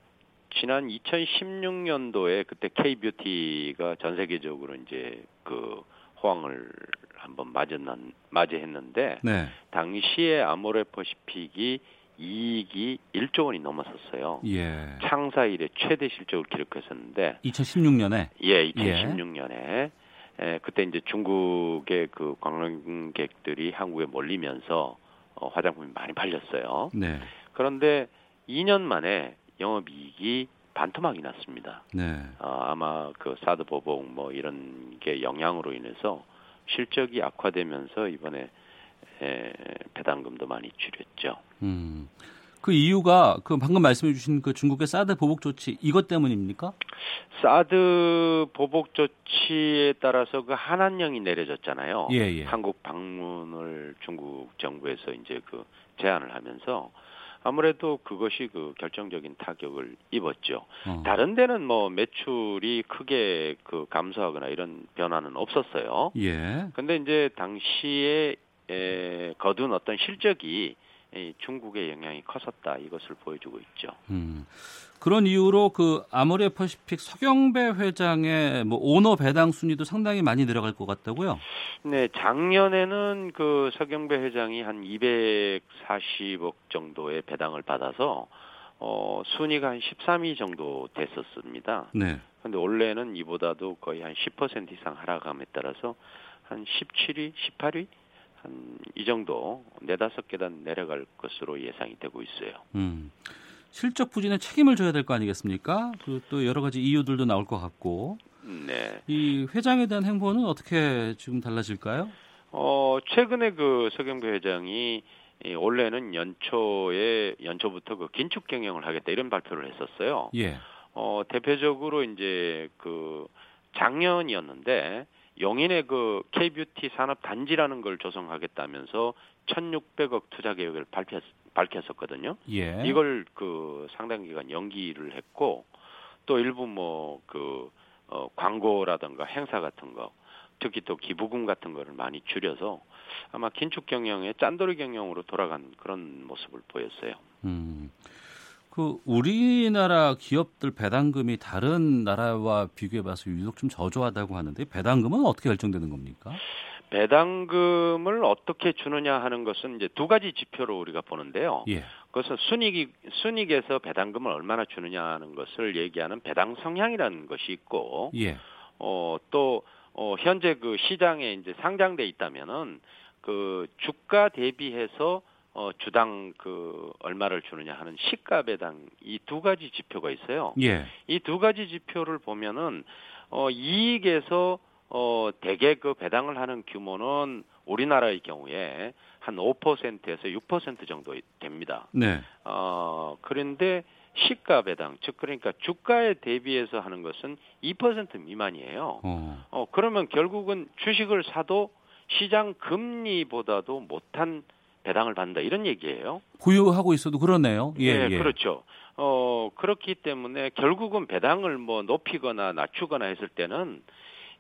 지난 2016년도에 그때 K뷰티가 전 세계적으로 이제 그 호황을 한번 맞았는 맞이했는데 네. 당시에 아모레퍼시픽이 이익이 1조 원이 넘었었어요. 예. 창사 이래 최대 실적을 기록했었는데 2016년에 예, 2016년에 예. 에, 그때 이제 중국의 그 관광객들이 한국에 몰리면서 어, 화장품이 많이 팔렸어요. 네. 그런데 2년 만에 영업이익이 반토막이 났습니다. 네. 어, 아마 그 사드 보복 뭐 이런 게 영향으로 인해서 실적이 악화되면서 이번에 에, 배당금도 많이 줄였죠. 음. 그 이유가 그 방금 말씀해 주신 그 중국의 사드 보복 조치 이것 때문입니까? 사드 보복 조치에 따라서 그 한한령이 내려졌잖아요. 예, 예. 한국 방문을 중국 정부에서 이제 그 제안을 하면서 아무래도 그것이 그 결정적인 타격을 입었죠. 어. 다른 데는 뭐 매출이 크게 그 감소하거나 이런 변화는 없었어요. 예. 근데 이제 당시에 에, 거둔 어떤 실적이 중국의 영향이 컸었다 이것을 보여주고 있죠. 음. 그런 이유로 그 아모레 퍼시픽 서경배 회장의 뭐 오너 배당 순위도 상당히 많이 내려갈 것 같다고요? 네, 작년에는 그 서경배 회장이 한 240억 정도의 배당을 받아서 어 순위가 한 13위 정도 됐었습니다. 네. 근데 올해는 이보다도 거의 한 10% 이상 하락함에 따라서 한 17위, 18위 한 이 정도 네다섯 계단 내려갈 것으로 예상이 되고 있어요. 음. 실적 부진에 책임을 져야 될 거 아니겠습니까? 그또 여러 가지 이유들도 나올 것 같고. 네. 이 회장에 대한 행보는 어떻게 지금 달라질까요? 어, 최근에 그 서경배 회장이 이 원래는 연초에 연초부터 그 긴축 경영을 하겠다 이런 발표를 했었어요. 예. 어, 대표적으로 이제 그 작년이었는데 용인의 그 K뷰티 산업 단지라는 걸 조성하겠다면서 1,600억 투자 계획을 발표 밝혔었거든요. 예. 이걸 그 상당 기간 연기를 했고 또 일부 뭐그 어, 광고라든가 행사 같은 거 특히 또 기부금 같은 거를 많이 줄여서 아마 긴축 경영의 짠돌이 경영으로 돌아간 그런 모습을 보였어요. 음. 그 우리나라 기업들 배당금이 다른 나라와 비교해 봐서 유독 좀 저조하다고 하는데 배당금은 어떻게 결정되는 겁니까? 배당금을 어떻게 주느냐 하는 것은 이제 두 가지 지표로 우리가 보는데요. 예. 그것은 순익이 순익에서 배당금을 얼마나 주느냐 하는 것을 얘기하는 배당 성향이라는 것이 있고, 예. 어또 어, 현재 그 시장에 이제 상장돼 있다면은 그 주가 대비해서 어, 주당 그 얼마를 주느냐 하는 시가 배당 이 두 가지 지표가 있어요. 예. 이 두 가지 지표를 보면은 어, 이익에서 어, 대개 그 배당을 하는 규모는 우리나라의 경우에 한 5%에서 6% 정도 됩니다. 네. 어, 그런데 시가 배당, 즉 그러니까 주가에 대비해서 하는 것은 2% 미만이에요. 어. 어, 그러면 결국은 주식을 사도 시장 금리보다도 못한 배당을 받는다 이런 얘기예요. 보유하고 있어도 그러네요. 예, 네, 예. 그렇죠. 어, 그렇기 때문에 결국은 배당을 뭐 높이거나 낮추거나 했을 때는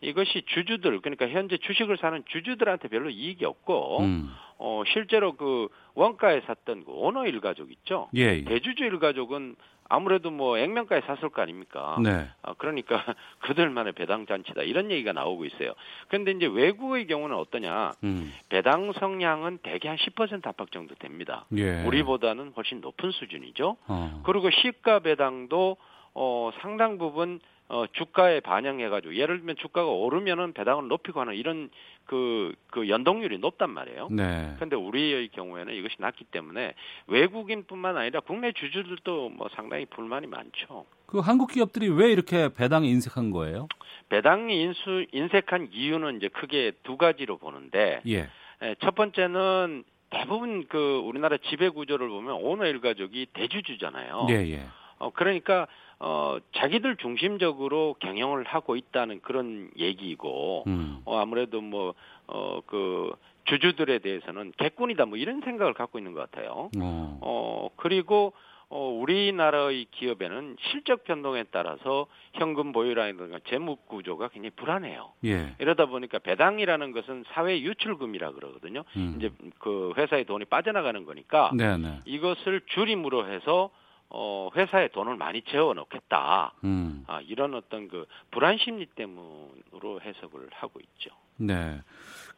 이것이 주주들 그러니까 현재 주식을 사는 주주들한테 별로 이익이 없고 음. 어 실제로 그 원가에 샀던 그 오너 일가족 있죠. 예, 예. 대주주 일가족은 아무래도 뭐 액면가에 샀을 거 아닙니까? 네. 아, 그러니까 그들만의 배당 잔치다 이런 얘기가 나오고 있어요. 그런데 이제 외국의 경우는 어떠냐? 음. 배당 성량은 대개 한 10% 압박 정도 됩니다. 예. 우리보다는 훨씬 높은 수준이죠. 어. 그리고 시가 배당도 어 상당 부분 어, 주가에 반영해가지고 예를 들면 주가가 오르면은 배당을 높이고 하는 이런 그, 그 연동률이 높단 말이에요. 네. 근데 우리의 경우에는 이것이 낮기 때문에 외국인뿐만 아니라 국내 주주들도 뭐 상당히 불만이 많죠. 그 한국 기업들이 왜 이렇게 배당에 인색한 거예요? 배당이 인수, 인색한 이유는 이제 크게 두 가지로 보는데, 예. 첫 번째는 대부분 그 우리나라 지배 구조를 보면 오너 일가족이 대주주잖아요. 예, 예. 어, 그러니까 어, 자기들 중심적으로 경영을 하고 있다는 그런 얘기이고, 음. 어, 아무래도 뭐, 어, 그, 주주들에 대해서는 개꾼이다 뭐 이런 생각을 갖고 있는 것 같아요. 어, 어 그리고 어, 우리나라의 기업에는 실적 변동에 따라서 현금 보유라든가 재무 구조가 굉장히 불안해요. 예. 이러다 보니까 배당이라는 것은 사회 유출금이라 그러거든요. 음. 이제 그 회사의 돈이 빠져나가는 거니까 네네. 네. 이것을 줄임으로 해서 어, 회사에 돈을 많이 쟁여 놓겠다. 음. 아, 이런 어떤 그 불안 심리 때문으로 해석을 하고 있죠. 네.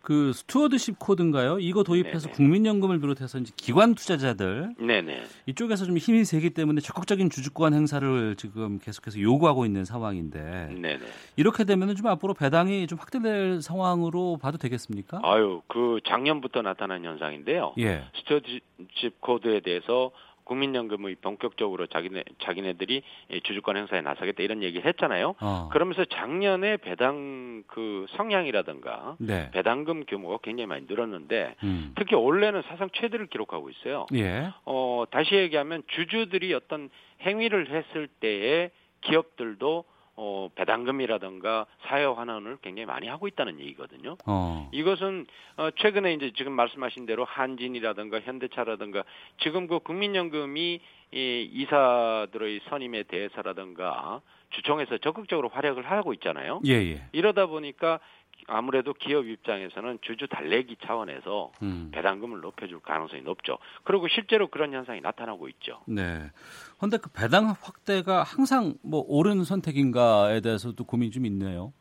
그 stewardship code인가요? 이거 도입해서 네네. 국민연금을 비롯해서 이제 기관 투자자들 네네. 이쪽에서 좀 힘이 세기 때문에 적극적인 주주권 행사를 지금 계속해서 요구하고 있는 상황인데 네네. 이렇게 되면은 좀 앞으로 배당이 좀 확대될 상황으로 봐도 되겠습니까? 아유, 그 작년부터 나타난 현상인데요. 예. stewardship code에 대해서 국민연금의 본격적으로 자기네 자기네들이 주주권 행사에 나서겠다 이런 얘기를 했잖아요. 어. 그러면서 작년에 배당 그 성향이라든가 네. 배당금 규모가 굉장히 많이 늘었는데 음. 특히 올해는 사상 최대를 기록하고 있어요. 예. 어 다시 얘기하면 주주들이 어떤 행위를 했을 때에 기업들도 어, 배당금이라든가 사회 환원을 굉장히 많이 하고 있다는 얘기거든요. 어. 이것은 어, 최근에 이제 지금 말씀하신 대로 한진이라든가 현대차라든가 지금 그 국민연금이 이 이사들의 선임에 대해서라든가 주총에서 적극적으로 활약을 하고 있잖아요. 예, 예. 이러다 보니까 아무래도 기업 입장에서는 주주 달래기 차원에서 음. 배당금을 높여줄 가능성이 높죠. 그리고 실제로 그런 현상이 나타나고 있죠. 네. 그런데 그 배당 확대가 항상 뭐 옳은 선택인가에 대해서도 고민 좀 있네요.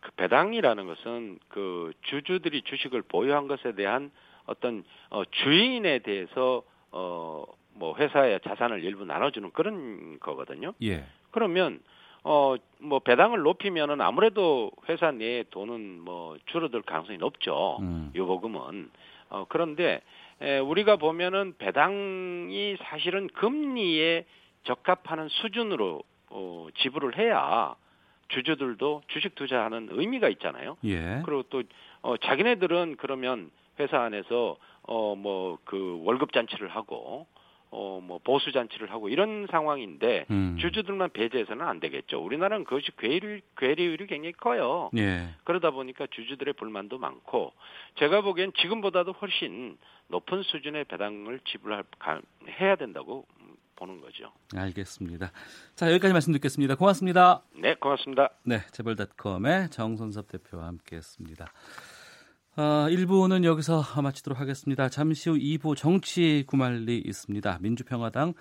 그 배당이라는 것은 그 주주들이 주식을 보유한 것에 대한 어떤 어 주인에 대해서 어 뭐 회사의 자산을 일부 나눠주는 그런 거거든요. 예. 그러면 어, 뭐 배당을 높이면은 아무래도 회사 내에 돈은 뭐 줄어들 가능성이 높죠. 음. 요보금은. 어, 그런데 에, 우리가 보면은 배당이 사실은 금리에 적합하는 수준으로 어, 지불을 해야 주주들도 주식 투자하는 의미가 있잖아요. 예. 그리고 또 어, 자기네들은 그러면 회사 안에서 어, 뭐 그 월급 잔치를 하고 어, 뭐 보수 잔치를 하고 이런 상황인데 음. 주주들만 배제해서는 안 되겠죠. 우리나라는 그것이 괴리, 괴리율이 굉장히 커요. 예. 그러다 보니까 주주들의 불만도 많고 제가 보기엔 지금보다도 훨씬 높은 수준의 배당을 지불할 해야 된다고 보는 거죠. 알겠습니다. 자 여기까지 말씀 듣겠습니다. 고맙습니다. 네, 고맙습니다. 네, 재벌닷컴의 정선섭 대표와 함께 했습니다. 어, 1부는 여기서 마치도록 하겠습니다. 잠시 후 2부 정치 구말리 있습니다. 민주평화당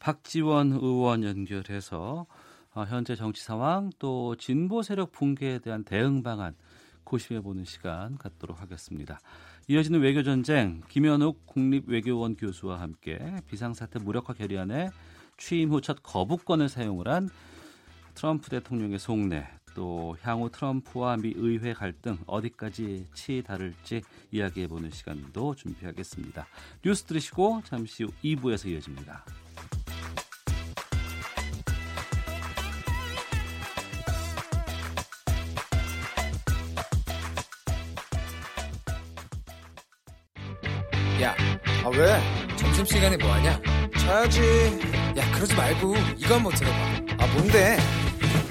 박지원 의원 연결해서 어, 현재 정치 상황 또 진보 세력 붕괴에 대한 대응 방안 고심해 보는 시간 갖도록 하겠습니다. 이어지는 외교 전쟁 김현욱 국립외교원 교수와 함께 비상사태 무력화 결의안에 취임 후 첫 거부권을 사용을 한 트럼프 대통령의 속내 또 향후 트럼프와 미 의회 갈등 어디까지 치달을지 이야기해보는 시간도 준비하겠습니다. 뉴스 들으시고 잠시 후 2부에서 이어집니다. 야, 아 왜? 점심시간에 뭐하냐? 자야지. 야, 그러지 말고 이거 한번 들어봐. 아 뭔데?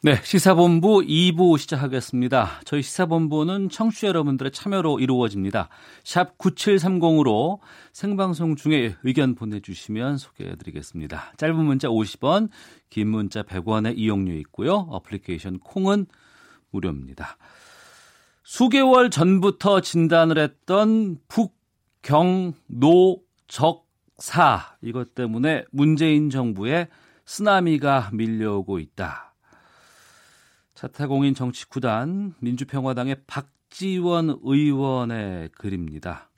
네, 시사본부 2부 시작하겠습니다. 저희 시사본부는 청취자 여러분들의 참여로 이루어집니다. 샵 9730으로 생방송 중에 의견 보내주시면 소개해드리겠습니다. 짧은 문자 50원, 긴 문자 100원의 이용료 있고요. 어플리케이션 콩은 무료입니다. 수개월 전부터 진단을 했던 북 경 노 적 사 이것 때문에 문재인 정부에 쓰나미가 밀려오고 있다. 차타공인 정치 구단 민주평화당의 박지원 의원의 글입니다.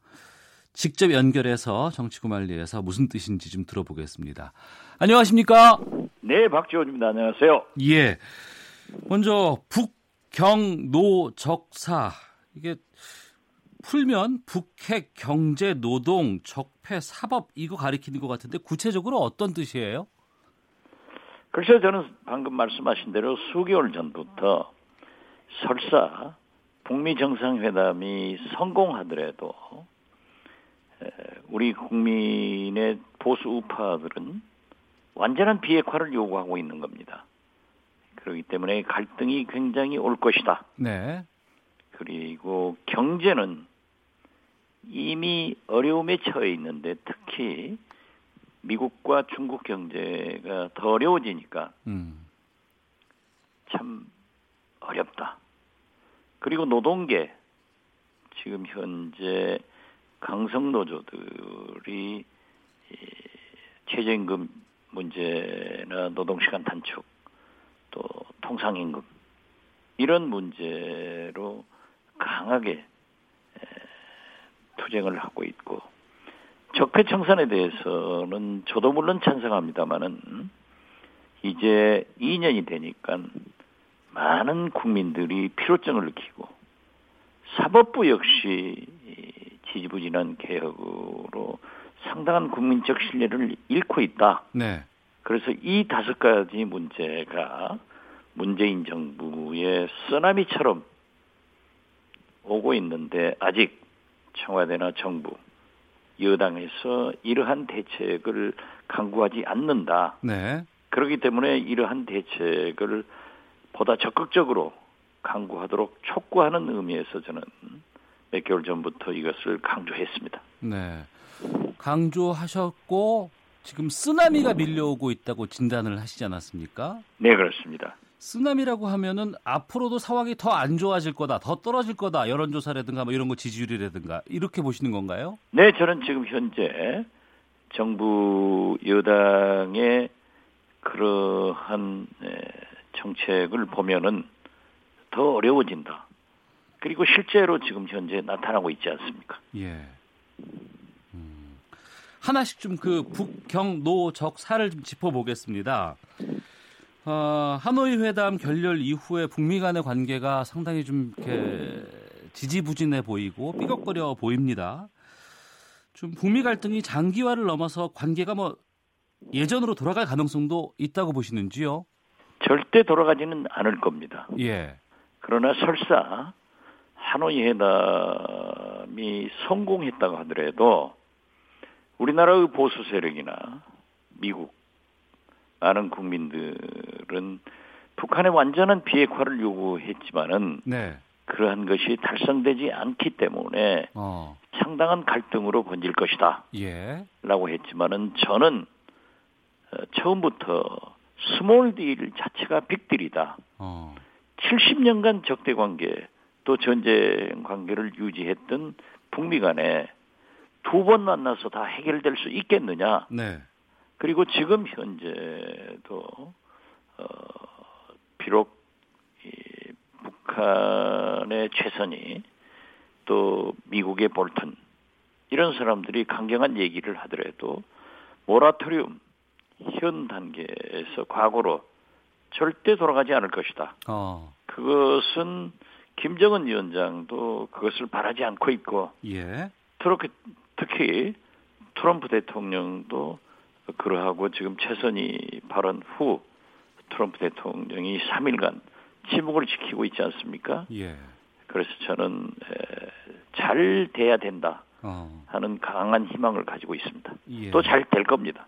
직접 연결해서 정치구말리에서 무슨 뜻인지 좀 들어보겠습니다. 안녕하십니까? 네, 박지원입니다. 안녕하세요. 예. 먼저 북경노적사 이게 풀면 북핵 경제 노동 적폐 사법 이거 가리키는 것 같은데 구체적으로 어떤 뜻이에요? 글쎄 저는 방금 말씀하신 대로 수개월 전부터 설사 북미 정상회담이 성공하더라도 우리 국민의 보수 우파들은 완전한 비핵화를 요구하고 있는 겁니다. 그렇기 때문에 갈등이 굉장히 올 것이다. 네. 그리고 경제는 이미 어려움에 처해 있는데 특히 미국과 중국 경제가 더 어려워지니까 음. 참 어렵다. 그리고 노동계 지금 현재 강성 노조들이 최저임금 문제나 노동시간 단축 또 통상임금 이런 문제로 강하게 투쟁을 하고 있고 적폐청산에 대해서는 저도 물론 찬성합니다만은 이제 2년이 되니까 많은 국민들이 필요성을 느끼고 사법부 역시 지지부진한 개혁으로 상당한 국민적 신뢰를 잃고 있다. 네. 그래서 이 다섯 가지 문제가 문재인 정부의 쓰나미처럼 오고 있는데 아직 청와대나 정부 여당에서 이러한 대책을 강구하지 않는다. 네. 그렇기 때문에 이러한 대책을 보다 적극적으로 강구하도록 촉구하는 의미에서 저는 몇 개월 전부터 이것을 강조했습니다. 네. 강조하셨고 지금 쓰나미가 밀려오고 있다고 진단을 하시지 않았습니까? 네, 그렇습니다. 쓰나미라고 하면은 앞으로도 상황이 더 안 좋아질 거다, 더 떨어질 거다, 여론조사라든가 뭐 이런 거 지지율이라든가 이렇게 보시는 건가요? 네, 저는 지금 현재 정부 여당의 그러한 정책을 보면은 더 어려워진다. 그리고 실제로 지금 현재 나타나고 있지 않습니까? 예. 음. 하나씩 좀 그 북경 노적 사를 좀 짚어보겠습니다. 어, 하노이 회담 결렬 이후에 북미 간의 관계가 상당히 좀 이렇게 지지부진해 보이고 삐걱거려 보입니다. 좀 북미 갈등이 장기화를 넘어서 관계가 뭐 예전으로 돌아갈 가능성도 있다고 보시는지요? 절대 돌아가지는 않을 겁니다. 예. 그러나 설사 하노이 회담이 성공했다고 하더라도 우리나라의 보수 세력이나 미국 많은 국민들은 북한의 완전한 비핵화를 요구했지만은 네. 그러한 것이 달성되지 않기 때문에 어. 상당한 갈등으로 번질 것이다. 예. 라고 했지만은 저는 어, 처음부터 small deal 자체가 빅딜이다. 어. 70년간 적대 관계 또 전쟁 관계를 유지했던 북미 간에 두 번 만나서 다 해결될 수 있겠느냐? 네. 그리고 지금 현재도 어 비록 이 북한의 최선이 또 미국의 볼턴 이런 사람들이 강경한 얘기를 하더라도 모라토리움 현 단계에서 과거로 절대 돌아가지 않을 것이다. 어. 그것은 김정은 위원장도 그것을 바라지 않고 있고 예. 트럼프, 특히 트럼프 대통령도 그러하고 지금 최선이 발언 후 트럼프 대통령이 3일간 침묵을 지키고 있지 않습니까? 예. 그래서 저는 잘 돼야 된다 어. 하는 강한 희망을 가지고 있습니다. 예. 또잘 될 겁니다.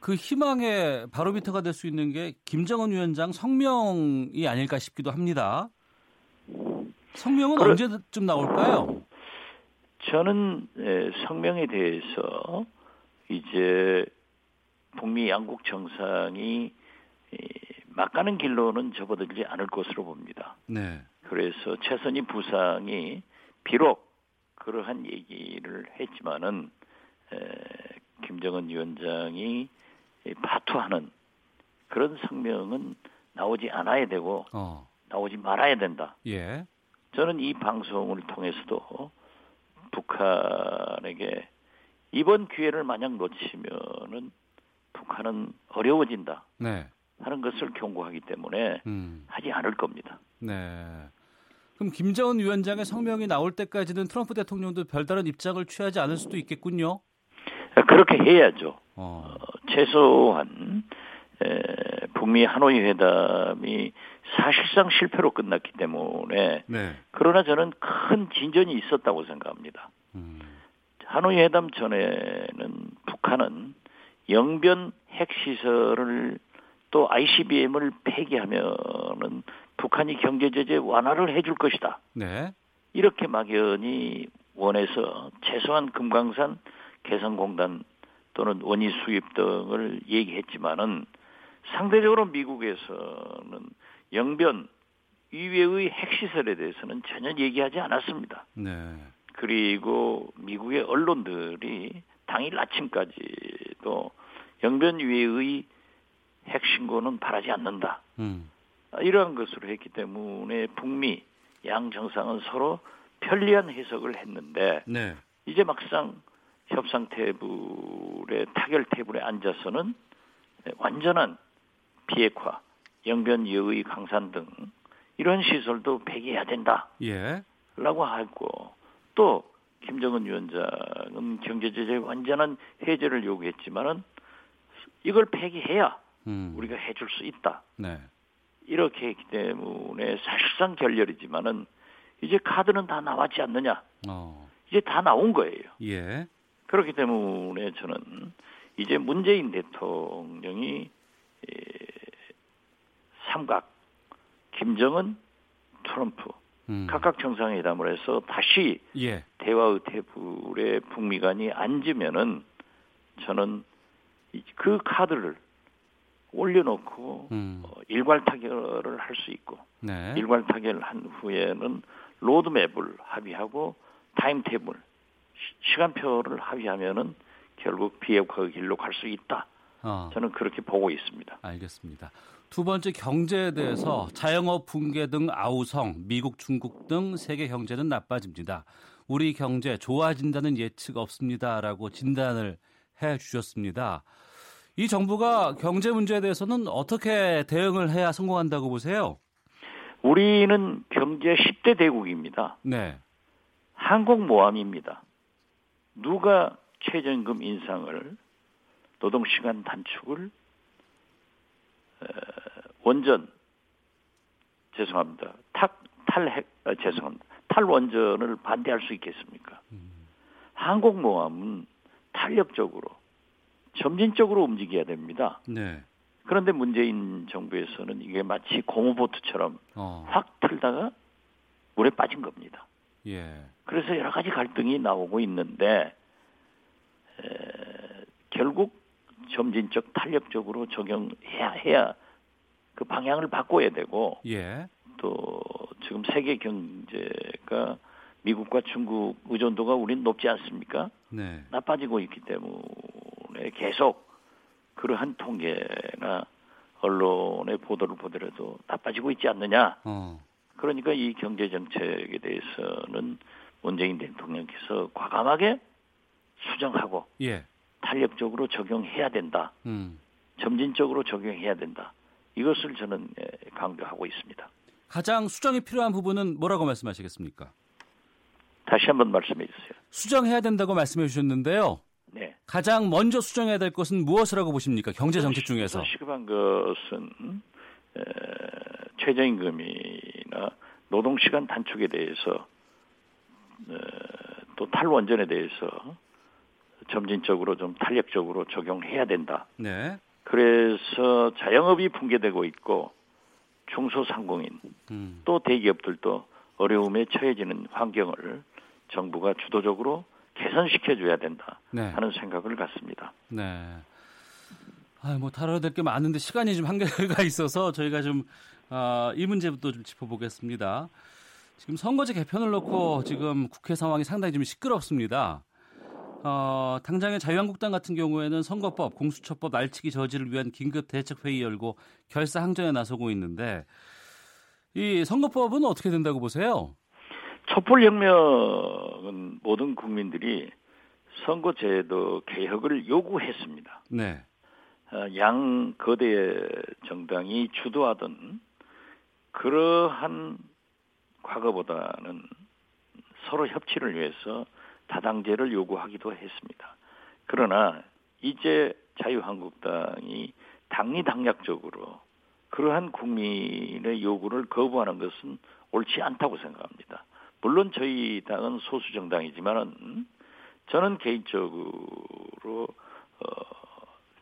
그 희망의 바로미터가 될 수 있는 게 김정은 위원장 성명이 아닐까 싶기도 합니다. 성명은 그래, 언제쯤 나올까요? 저는 성명에 대해서 이제 북미 양국 정상이 막가는 길로는 접어들지 않을 것으로 봅니다. 네. 그래서 최선희 부상이 비록 그러한 얘기를 했지만은 에, 김정은 위원장이 파투하는 그런 성명은 나오지 않아야 되고 어. 나오지 말아야 된다. 예. 저는 이 방송을 통해서도 북한에게 이번 기회를 만약 놓치면은 북한은 어려워진다. 네. 하는 것을 경고하기 때문에 음. 하지 않을 겁니다. 네. 그럼 김정은 위원장의 성명이 나올 때까지는 트럼프 대통령도 별다른 입장을 취하지 않을 수도 있겠군요. 그렇게 해야죠. 어. 어, 최소한 에, 북미 하노이 회담이 사실상 실패로 끝났기 때문에 네. 그러나 저는 큰 진전이 있었다고 생각합니다. 음. 하노이 회담 전에는 북한은 영변 핵시설을 또 ICBM을 폐기하면은 북한이 경제 제재 완화를 해줄 것이다. 네. 이렇게 막연히 원해서 최소한 금강산 개성공단 또는 원유 수입 등을 얘기했지만은 상대적으로 미국에서는 영변 이외의 핵시설에 대해서는 전혀 얘기하지 않았습니다. 네. 그리고 미국의 언론들이 당일 아침까지도 영변 이외의 핵신고는 바라지 않는다. 음. 이러한 것으로 했기 때문에 북미 양 정상은 서로 편리한 해석을 했는데 네. 이제 막상 협상 테이블에 타결 테이블에 앉아서는 완전한 비핵화, 영변 여의 강산 등 이런 시설도 폐기해야 된다. 예. 라고 하고 또 김정은 위원장은 경제 제재 완전한 해제를 요구했지만은 이걸 폐기해야 음. 우리가 해줄 수 있다. 네. 이렇게 했기 때문에 사실상 결렬이지만은 이제 카드는 다 나왔지 않느냐. 어. 이제 다 나온 거예요. 예. 그렇기 때문에 저는 이제 문재인 대통령이 삼각 김정은 트럼프 음. 각각 정상회담을 해서 다시 예. 대화의 테이블에 북미 간이 앉으면은 저는 그 카드를 올려놓고 음. 어, 일괄 타결을 할 수 있고 네. 일괄 타결을 한 후에는 로드맵을 합의하고 타임테이블 시간표를 합의하면은 결국 비핵화 길로 갈 수 있다. 어. 저는 그렇게 보고 있습니다. 알겠습니다. 두 번째 경제에 대해서 자영업 붕괴 등 아우성, 미국, 중국 등 세계 경제는 나빠집니다. 우리 경제 좋아진다는 예측 없습니다라고 진단을 해 주셨습니다. 이 정부가 경제 문제에 대해서는 어떻게 대응을 해야 성공한다고 보세요? 우리는 경제 10대 대국입니다. 네. 항공모함입니다. 누가 최저임금 인상을 노동시간 단축을 원전 죄송합니다. 탁 탈핵 아, 죄송합니다. 탈원전을 반대할 수 있겠습니까? 음. 항공모함은 탄력적으로 점진적으로 움직여야 됩니다. 네. 그런데 문재인 정부에서는 이게 마치 고무보트처럼 어. 확 틀다가 물에 빠진 겁니다. 예. 그래서 여러 가지 갈등이 나오고 있는데 에, 결국 점진적 탄력적으로 적용해야 해야 그 방향을 바꿔야 되고 예. 또 지금 세계 경제가 미국과 중국 의존도가 우린 높지 않습니까? 네. 나빠지고 있기 때문에 계속 그러한 통계나 언론의 보도를 보더라도 나빠지고 있지 않느냐. 어. 그러니까 이 경제 정책에 대해서는 문재인 대통령께서 과감하게 수정하고 예. 탄력적으로 적용해야 된다. 음. 점진적으로 적용해야 된다. 이것을 저는 예, 강조하고 있습니다. 가장 수정이 필요한 부분은 뭐라고 말씀하시겠습니까? 다시 한번 말씀해 주세요. 수정해야 된다고 말씀해 주셨는데요. 네. 가장 먼저 수정해야 될 것은 무엇이라고 보십니까? 경제 정책 중에서. 시급한 것은 에, 최저임금이나 노동시간 단축에 대해서 에, 또 탈원전에 대해서 점진적으로 좀 탄력적으로 적용해야 된다. 네. 그래서 자영업이 붕괴되고 있고 중소상공인 음. 또 대기업들도 어려움에 처해지는 환경을 정부가 주도적으로 개선시켜줘야 된다 네. 하는 생각을 갖습니다. 네. 아, 뭐 다뤄야 될 게 많은데 시간이 좀 한계가 있어서 저희가 좀이 어, 문제부터 좀 짚어보겠습니다. 지금 선거제 개편을 놓고 지금 국회 상황이 상당히 좀 시끄럽습니다. 어, 당장의 자유한국당 같은 경우에는 선거법, 공수처법 날치기 저지를 위한 긴급 대책 회의 열고 결사 항전에 나서고 있는데 이 선거법은 어떻게 된다고 보세요? 촛불혁명은 모든 국민들이 선거제도 개혁을 요구했습니다. 네. 어, 양 거대 정당이 주도하던 그러한 과거보다는 서로 협치를 위해서 다당제를 요구하기도 했습니다. 그러나 이제 자유한국당이 당리당략적으로 그러한 국민의 요구를 거부하는 것은 옳지 않다고 생각합니다. 물론 저희 당은 소수 정당이지만은 저는 개인적으로 어,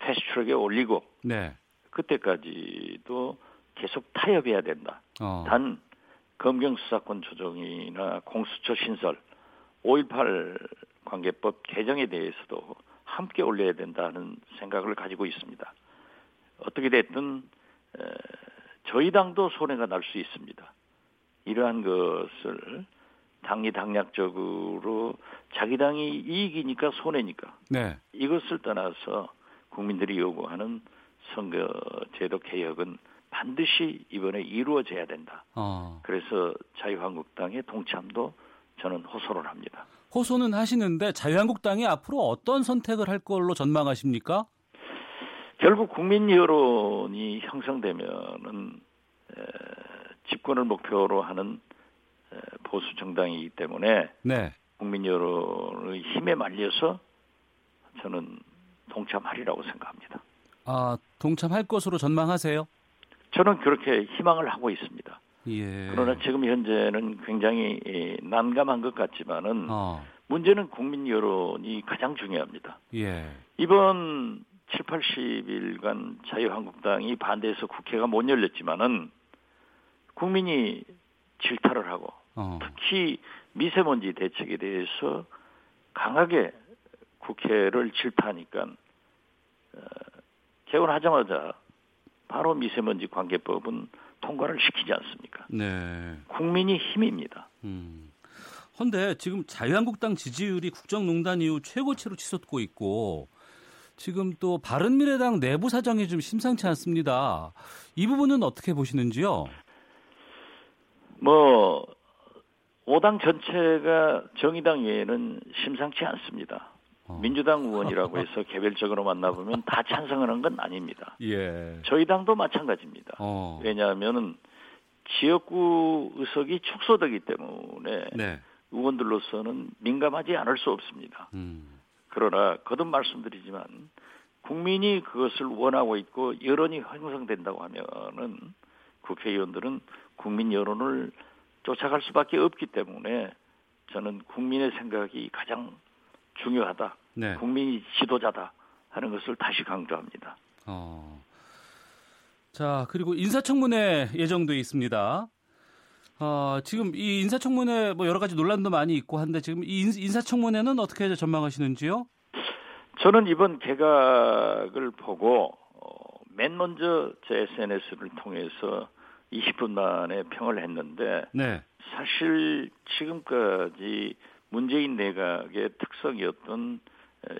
패스트트랙에 올리고 네. 그때까지도 계속 타협해야 된다. 어. 단 검경 수사권 조정이나 공수처 신설 5.18 관계법 개정에 대해서도 함께 올려야 된다는 생각을 가지고 있습니다. 어떻게 됐든 에, 저희 당도 손해가 날 수 있습니다. 이러한 것을 당리 당략적으로 자기 당이 이익이니까 손해니까 네. 이것을 떠나서 국민들이 요구하는 선거제도 개혁은 반드시 이번에 이루어져야 된다. 어. 그래서 자유한국당의 동참도 저는 호소를 합니다. 호소는 하시는데 자유한국당이 앞으로 어떤 선택을 할 걸로 전망하십니까? 결국 국민 여론이 형성되면은 에, 집권을 목표로 하는 에, 보수 정당이기 때문에 네. 국민 국민 여론의 힘에 말려서 저는 동참하리라고 생각합니다. 아, 동참할 것으로 전망하세요? 저는 그렇게 희망을 하고 있습니다. 예. 그러나 지금 현재는 굉장히 난감한 것 같지만은 어. 문제는 국민 여론이 가장 중요합니다. 예. 이번 7, 80일간 자유한국당이 반대해서 국회가 못 열렸지만은 국민이 질타를 하고 어. 특히 미세먼지 대책에 대해서 강하게 국회를 질타하니까 어, 개원하자마자 바로 미세먼지 관계법은 통과를 시키지 않습니까? 네. 국민이 힘입니다. 음. 헌데 지금 자유한국당 지지율이 국정농단 이후 최고치로 치솟고 있고 지금 또 바른미래당 내부 사정이 좀 심상치 않습니다. 이 부분은 어떻게 보시는지요? 뭐 5당 전체가 정의당 외에는 심상치 않습니다. 어. 민주당 의원이라고 해서 개별적으로 만나보면 다 찬성하는 건 아닙니다. 예. 저희 당도 마찬가지입니다. 어. 왜냐하면 지역구 의석이 축소되기 때문에 네. 의원들로서는 민감하지 않을 수 없습니다. 음. 그러나 거듭 말씀드리지만 국민이 그것을 원하고 있고 여론이 형성된다고 하면은 국회의원들은 국민 여론을 쫓아갈 수밖에 없기 때문에 저는 국민의 생각이 가장 중요하다. 네. 국민이 지도자다 하는 것을 다시 강조합니다. 어. 자, 그리고 인사청문회 예정돼 있습니다. 어, 지금 이 인사청문회 뭐 여러 가지 논란도 많이 있고 한데 지금 이 인사청문회는 어떻게 전망하시는지요? 저는 이번 개각을 보고 어, 맨 먼저 제 SNS를 통해서 20분 만에 평을 했는데 네. 사실 지금까지 문재인 내각의 특성이었던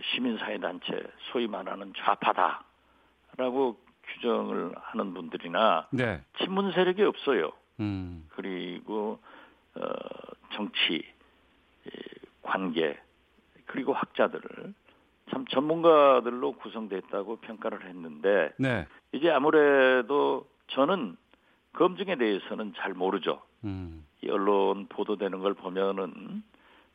시민사회단체 소위 말하는 좌파다라고 규정을 하는 분들이나 네. 친문 세력이 없어요. 음. 그리고 어, 정치 관계 그리고 학자들을 참 전문가들로 구성됐다고 평가를 했는데 네. 이제 아무래도 저는 검증에 대해서는 잘 모르죠. 음. 이 언론 보도되는 걸 보면은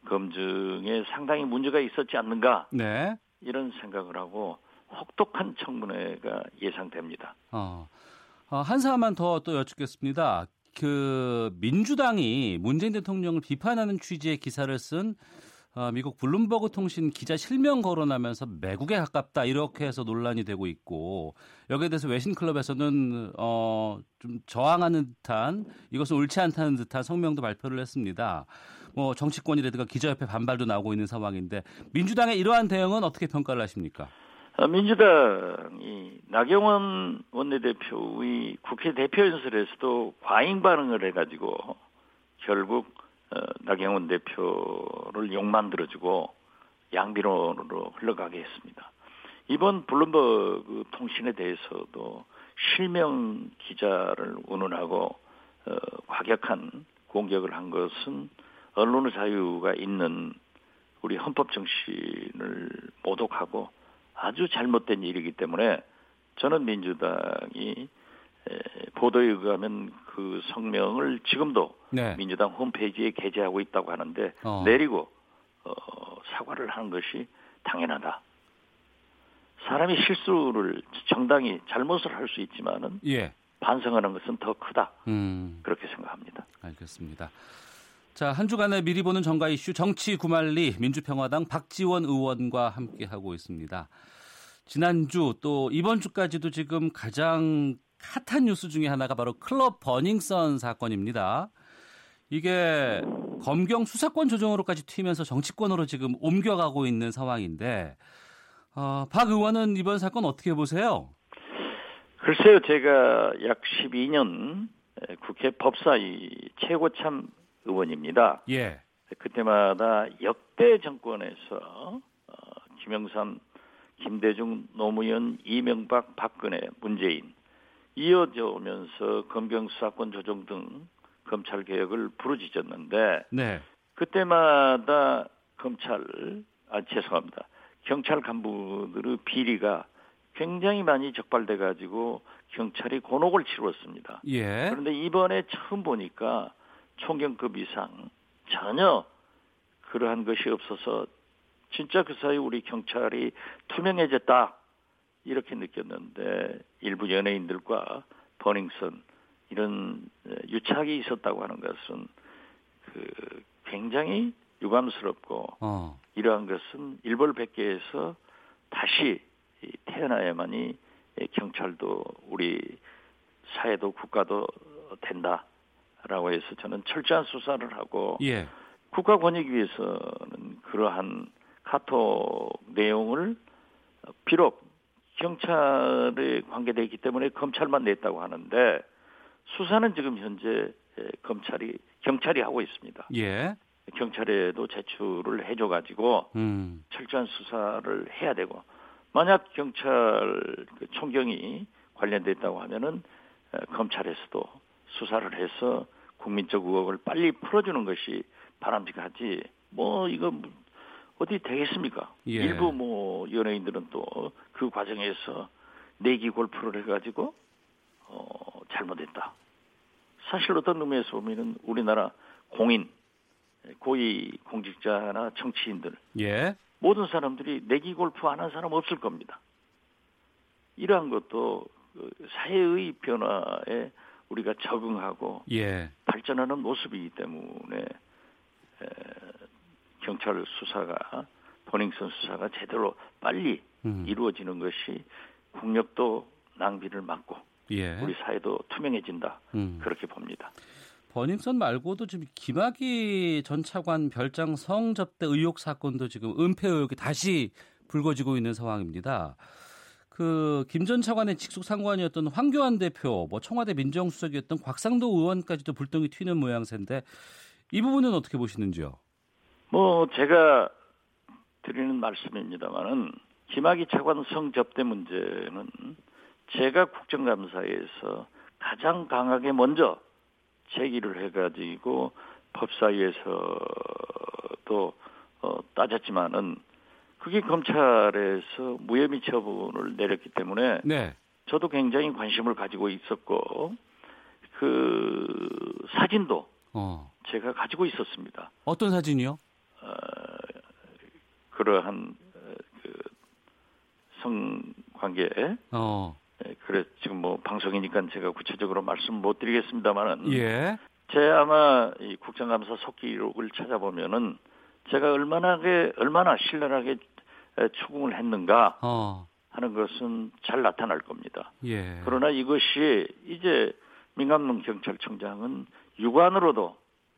검증에 상당히 문제가 있었지 않는가 네. 이런 생각을 하고 혹독한 청문회가 예상됩니다. 어. 어, 한 사람만 더 또 여쭙겠습니다. 그 민주당이 문재인 대통령을 비판하는 취지의 기사를 쓴 어, 미국 블룸버그 통신 기자 실명 거론하면서 매국에 가깝다 이렇게 해서 논란이 되고 있고 여기에 대해서 외신 클럽에서는 어, 좀 저항하는 듯한 이것은 옳지 않다는 듯한 성명도 발표를 했습니다. 뭐 정치권이라든가 기자협회 반발도 나오고 있는 상황인데 민주당의 이러한 대응은 어떻게 평가를 하십니까? 어, 민주당이 나경원 원내대표의 국회 대표 연설에서도 과잉 반응을 해가지고 결국 어, 나경원 대표를 욕만 들어주고 양비론으로 흘러가게 했습니다. 이번 블룸버그 통신에 대해서도 실명 기자를 운운하고 어, 과격한 공격을 한 것은 언론의 자유가 있는 우리 헌법 정신을 모독하고 아주 잘못된 일이기 때문에 저는 민주당이 보도에 의하면 그 성명을 지금도 네. 민주당 홈페이지에 게재하고 있다고 하는데 어. 내리고 어, 사과를 하는 것이 당연하다. 사람이 실수를 정당히 잘못을 할 수 있지만은 예. 반성하는 것은 더 크다. 음. 그렇게 생각합니다. 알겠습니다. 자, 한 주간의 미리 보는 정가 이슈 정치 구말리 민주평화당 박지원 의원과 함께 하고 있습니다. 지난주 또 이번 주까지도 지금 가장 핫한 뉴스 중에 하나가 바로 클럽 버닝썬 사건입니다. 이게 검경 수사권 조정으로까지 튀면서 정치권으로 지금 옮겨가고 있는 상황인데 어, 박 의원은 이번 사건 어떻게 보세요? 글쎄요, 제가 약 12년 국회 법사위 최고참 의원입니다. 예. 그때마다 역대 정권에서 어, 김영삼, 김대중, 노무현, 이명박, 박근혜, 문재인 이어져 오면서 검경 수사권 조정 등 검찰 개혁을 부르짖었는데 네. 그때마다 검찰 아 죄송합니다. 경찰 간부들의 비리가 굉장히 많이 적발돼 가지고 경찰이 곤혹을 치루었습니다. 예. 그런데 이번에 처음 보니까 총경급 이상 전혀 그러한 것이 없어서 진짜 그 사이 우리 경찰이 투명해졌다 이렇게 느꼈는데 일부 연예인들과 버닝썬 이런 유착이 있었다고 하는 것은 그 굉장히 유감스럽고 어. 이러한 것은 일벌백계에서 다시 태어나야만이 경찰도 우리 사회도 국가도 된다 라고 해서 저는 철저한 수사를 하고 예. 국가 권익위에서는 그러한 카톡 내용을 비록 경찰에 관계되어 있기 때문에 검찰만 냈다고 하는데 수사는 지금 현재 검찰이 경찰이 하고 있습니다. 예. 경찰에도 제출을 해줘 가지고 음. 철저한 수사를 해야 되고 만약 경찰 그 총경이 관련됐다고 하면은 검찰에서도 수사를 해서 국민적 의혹을 빨리 풀어주는 것이 바람직하지 뭐 이거 어디 되겠습니까? 예. 일부 뭐 연예인들은 또 그 과정에서 내기 골프를 해가지고 어 잘못했다. 사실 어떤 의미에서 보면은 우리나라 공인 고위 공직자나 정치인들 예. 모든 사람들이 내기 골프 안 한 사람 없을 겁니다. 이러한 것도 그 사회의 변화에 우리가 적응하고 예. 발전하는 모습이기 때문에 에, 경찰 수사가 버닝썬 수사가 제대로 빨리 음. 이루어지는 것이 국력도 낭비를 막고 예. 우리 사회도 투명해진다 음. 그렇게 봅니다. 버닝썬 말고도 지금 김학의 전 차관 별장 성접대 의혹 사건도 지금 은폐 의혹이 다시 불거지고 있는 상황입니다. 그 김 전 차관의 직속 상관이었던 황교안 대표, 뭐 청와대 민정수석이었던 곽상도 의원까지도 불똥이 튀는 모양새인데 이 부분은 어떻게 보시는지요? 뭐 제가 드리는 말씀입니다만은 김학의 차관 성접대 문제는 제가 국정감사에서 가장 강하게 먼저 제기를 해가지고 법사위에서도 어, 따졌지만은 그게 검찰에서 무혐의 처분을 내렸기 때문에 네. 저도 굉장히 관심을 가지고 있었고 그 사진도 어. 제가 가지고 있었습니다. 어떤 사진이요? 어, 그러한 어, 그 성관계 어. 예, 그래 지금 뭐 방송이니까 제가 구체적으로 말씀 못 드리겠습니다만은 예. 제 아마 이 국정감사 속기록을 찾아보면은 제가 얼마나게 얼마나 신랄하게 추궁을 했는가 어. 하는 것은 잘 나타날 겁니다. 예. 그러나 이것이 이제 민감동 경찰청장은 유관으로도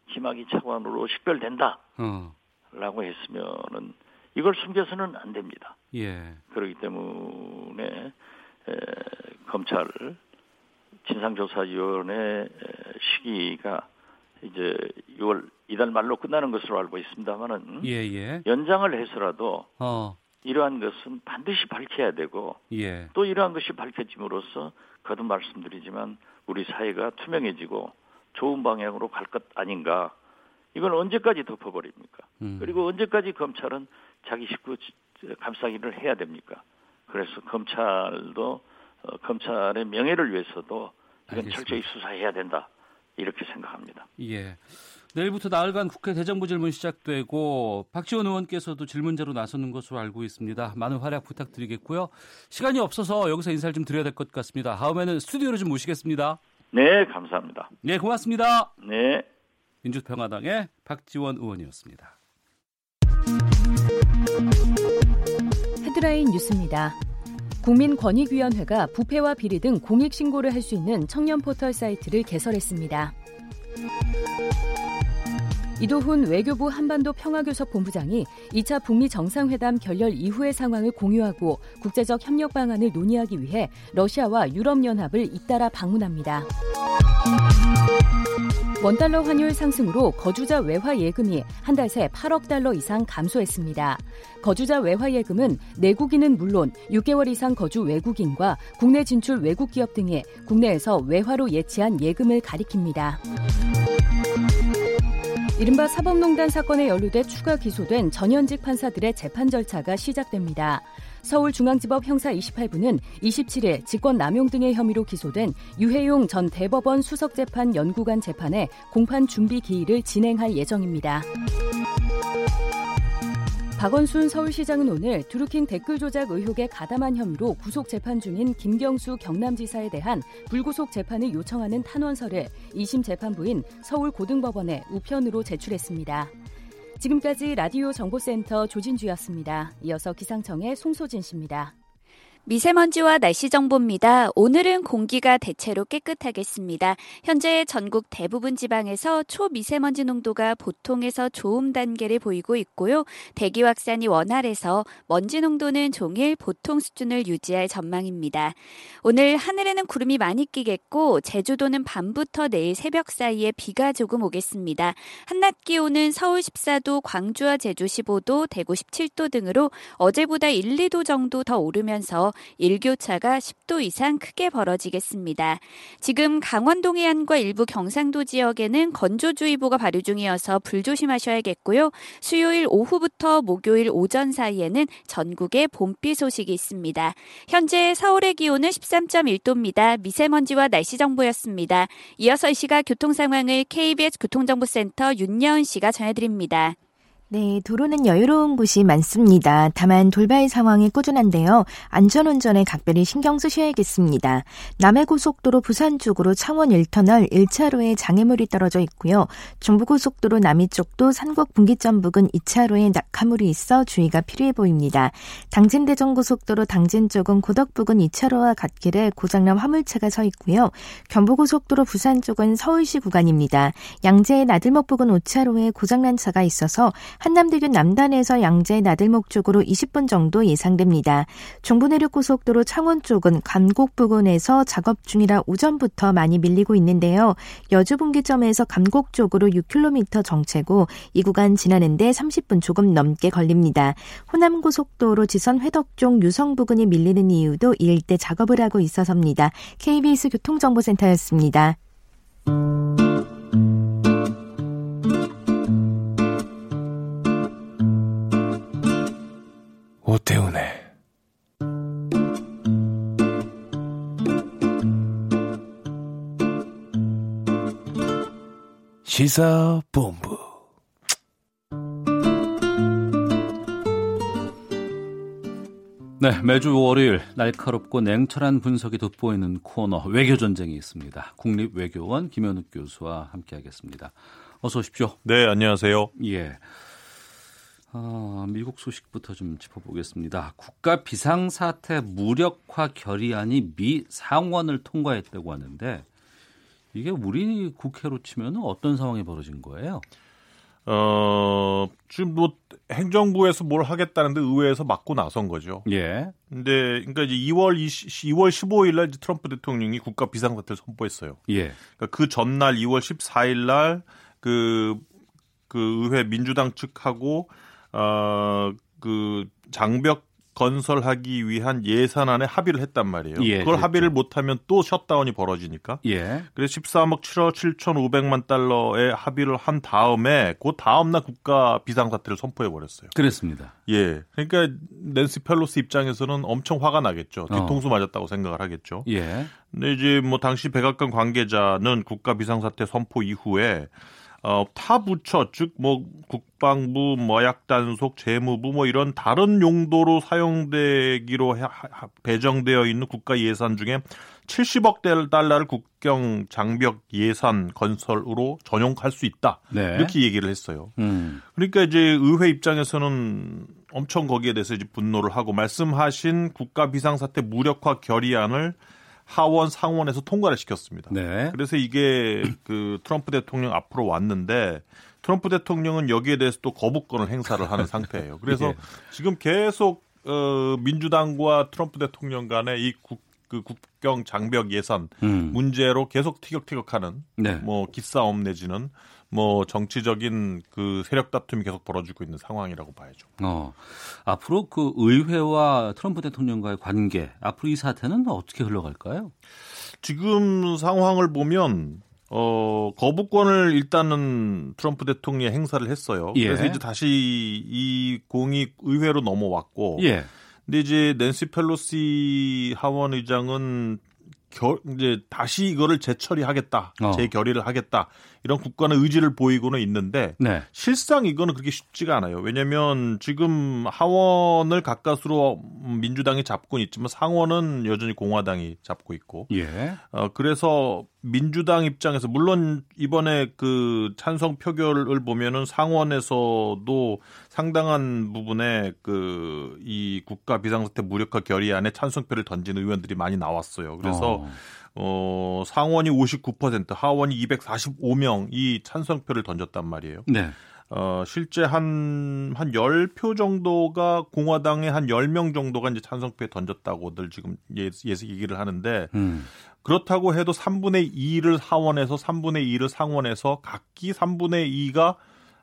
김학의 차관으로 식별된다. 어. 라고 했으면은 이걸 숨겨서는 안 됩니다. 예. 그렇기 때문에 에, 검찰 진상조사위원회 시기가 이제 6월 이달 말로 끝나는 것으로 알고 있습니다만은 예, 예. 연장을 해서라도 어. 이러한 것은 반드시 밝혀야 되고 예. 또 이러한 것이 밝혀짐으로써 거듭 말씀드리지만 우리 사회가 투명해지고 좋은 방향으로 갈 것 아닌가 이건 언제까지 덮어버립니까? 음. 그리고 언제까지 검찰은 자기 식구 감싸기를 해야 됩니까? 그래서 검찰도 어, 검찰의 명예를 위해서도 이건 알겠습니다. 철저히 수사해야 된다 이렇게 생각합니다. 예. 내일부터 나흘간 국회 대정부 질문 시작되고 박지원 의원께서도 질문자로 나서는 것으로 알고 있습니다. 많은 활약 부탁드리겠고요. 시간이 없어서 여기서 인사를 좀 드려야 될 것 같습니다. 다음에는 스튜디오로 좀 모시겠습니다. 네, 감사합니다. 네, 고맙습니다. 네. 민주평화당의 박지원 의원이었습니다. 헤드라인 뉴스입니다. 국민권익위원회가 부패와 비리 등 공익신고를 할 수 있는 청년 포털 사이트를 개설했습니다. 이도훈 외교부 한반도 평화교섭 본부장이 2차 북미 정상회담 결렬 이후의 상황을 공유하고 국제적 협력 방안을 논의하기 위해 러시아와 유럽연합을 잇따라 방문합니다. 원달러 환율 상승으로 거주자 외화 예금이 한 달 새 8억 달러 이상 감소했습니다. 거주자 외화 예금은 내국인은 물론 6개월 이상 거주 외국인과 국내 진출 외국 기업 등이 국내에서 외화로 예치한 예금을 가리킵니다. 이른바 사법농단 사건에 연루돼 추가 기소된 전현직 판사들의 재판 절차가 시작됩니다. 서울중앙지법 형사 28부는 27일 직권남용 등의 혐의로 기소된 유해용 전 대법원 수석재판 연구관 재판의 공판 준비 기일을 진행할 예정입니다. 박원순 서울시장은 오늘 드루킹 댓글 조작 의혹에 가담한 혐의로 구속 재판 중인 김경수 경남지사에 대한 불구속 재판을 요청하는 탄원서를 2심 재판부인 서울고등법원에 우편으로 제출했습니다. 지금까지 라디오 정보센터 조진주였습니다. 이어서 기상청의 송소진 씨입니다. 미세먼지와 날씨 정보입니다. 오늘은 공기가 대체로 깨끗하겠습니다. 현재 전국 대부분 지방에서 초미세먼지 농도가 보통에서 좋음 단계를 보이고 있고요. 대기 확산이 원활해서 먼지 농도는 종일 보통 수준을 유지할 전망입니다. 오늘 하늘에는 구름이 많이 끼겠고 제주도는 밤부터 내일 새벽 사이에 비가 조금 오겠습니다. 한낮 기온은 서울 14도, 광주와 제주 15도, 대구 17도 등으로 어제보다 1, 2도 정도 더 오르면서 일교차가 10도 이상 크게 벌어지겠습니다. 지금 강원도 해안과 일부 경상도 지역에는 건조주의보가 발효 중이어서 불조심하셔야겠고요. 수요일 오후부터 목요일 오전 사이에는 전국에 봄비 소식이 있습니다. 현재 서울의 기온은 13.1도입니다. 미세먼지와 날씨 정보였습니다. 이어서 이 시각 교통 상황을 KBS 교통정보센터 윤여은 씨가 전해드립니다. 네, 도로는 여유로운 곳이 많습니다. 다만 돌발 상황이 꾸준한데요. 안전운전에 각별히 신경 쓰셔야겠습니다. 남해고속도로 부산 쪽으로 창원 1터널 1차로에 장애물이 떨어져 있고요. 중부고속도로 남이 쪽도 산곡 분기점 부근 2차로에 낙하물이 있어 주의가 필요해 보입니다. 당진대전고속도로 당진 쪽은 고덕 부근 2차로와 갓길에 고장난 화물차가 서 있고요. 경부고속도로 부산 쪽은 서울시 구간입니다. 양재의 나들목 부근 5차로에 고장난 차가 있어서 한남대교 남단에서 양재 나들목 쪽으로 20분 정도 예상됩니다. 중부내륙고속도로 창원 쪽은 감곡 부근에서 작업 중이라 오전부터 많이 밀리고 있는데요. 여주 분기점에서 감곡 쪽으로 6km 정체고 이 구간 지나는데 30분 조금 넘게 걸립니다. 호남고속도로 지선 회덕 쪽 유성 부근이 밀리는 이유도 이 일대 작업을 하고 있어서입니다. KBS 교통정보센터였습니다. 오태훈의 시사본부 네, 매주 월요일 날카롭고 냉철한 분석이 돋보이는 코너 외교 전쟁이 있습니다. 국립외교원 김현욱 교수와 함께하겠습니다. 어서 오십시오. 네, 안녕하세요. 예. 아, 미국 소식부터 좀 짚어보겠습니다. 국가 비상사태 무력화 결의안이 미 상원을 통과했다고 하는데 이게 우리 국회로 치면 어떤 상황이 벌어진 거예요? 어, 지금 뭐 행정부에서 뭘 하겠다는데 의회에서 막고 나선 거죠. 예. 근데 그러니까 이제 2월 20, 2월 15일 날 트럼프 대통령이 국가 비상사태를 선포했어요. 예. 그러니까 그 전날 2월 14일 날그그 그 의회 민주당 측하고 어, 그 장벽 건설하기 위한 예산안에 합의를 했단 말이에요. 예, 그걸 그렇죠. 합의를 못하면 또 셧다운이 벌어지니까. 예. 그래서 13억 7억 7,500만 달러의 합의를 한 다음에 그 다음날 국가 비상사태를 선포해 버렸어요. 그랬습니다. 예. 그러니까 낸시 펠로시 입장에서는 엄청 화가 나겠죠. 뒤통수 어. 맞았다고 생각을 하겠죠. 예. 근데 이제 뭐 당시 백악관 관계자는 국가 비상사태 선포 이후에 어, 타 부처, 즉, 뭐, 국방부, 마약단속, 재무부, 뭐, 이런 다른 용도로 사용되기로 해, 하, 배정되어 있는 국가 예산 중에 70억 달러를 국경 장벽 예산 건설으로 전용할 수 있다. 네. 이렇게 얘기를 했어요. 음. 그러니까 이제 의회 입장에서는 엄청 거기에 대해서 이제 분노를 하고 말씀하신 국가 비상사태 무력화 결의안을 하원 상원에서 통과를 시켰습니다. 네. 그래서 이게 그 트럼프 대통령 앞으로 왔는데 트럼프 대통령은 여기에 대해서 또 거부권을 행사를 하는 상태예요. 그래서 예. 지금 계속 어 민주당과 트럼프 대통령 간의 이 국, 그 국경 장벽 예산 음. 문제로 계속 티격태격하는 네. 뭐 기싸움 내지는 뭐 정치적인 그 세력 다툼이 계속 벌어지고 있는 상황이라고 봐야죠. 어. 앞으로 그 의회와 트럼프 대통령과의 관계, 앞으로 이 사태는 어떻게 흘러갈까요? 지금 상황을 보면 어 거부권을 일단은 트럼프 대통령이 행사를 했어요. 예. 그래서 이제 다시 이 공이 의회로 넘어왔고 예. 근데 이제 낸시 펠로시 하원 의장은 결, 이제 다시 이거를 재처리하겠다, 어. 재결의를 하겠다 이런 국가는 의지를 보이고는 있는데 네. 실상 이거는 그렇게 쉽지가 않아요. 왜냐하면 지금 하원을 가까스로 민주당이 잡고 있지만 상원은 여전히 공화당이 잡고 있고, 예. 어, 그래서 민주당 입장에서 물론 이번에 그 찬성 표결을 보면은 상원에서도 상당한 부분에 그이 국가 비상사태 무력화 결의안에 찬성표를 던진 의원들이 많이 나왔어요. 그래서 어. 어, 상원이 59%, 하원이 245명이 찬성표를 던졌단 말이에요. 네. 어, 실제 한, 한 10표 정도가 공화당의 한 10명 정도가 이제 찬성표에 던졌다고들 지금 예, 예측 얘기를 하는데, 음. 그렇다고 해도 3분의 2를 하원에서 3분의 2를 상원에서 각기 3분의 2가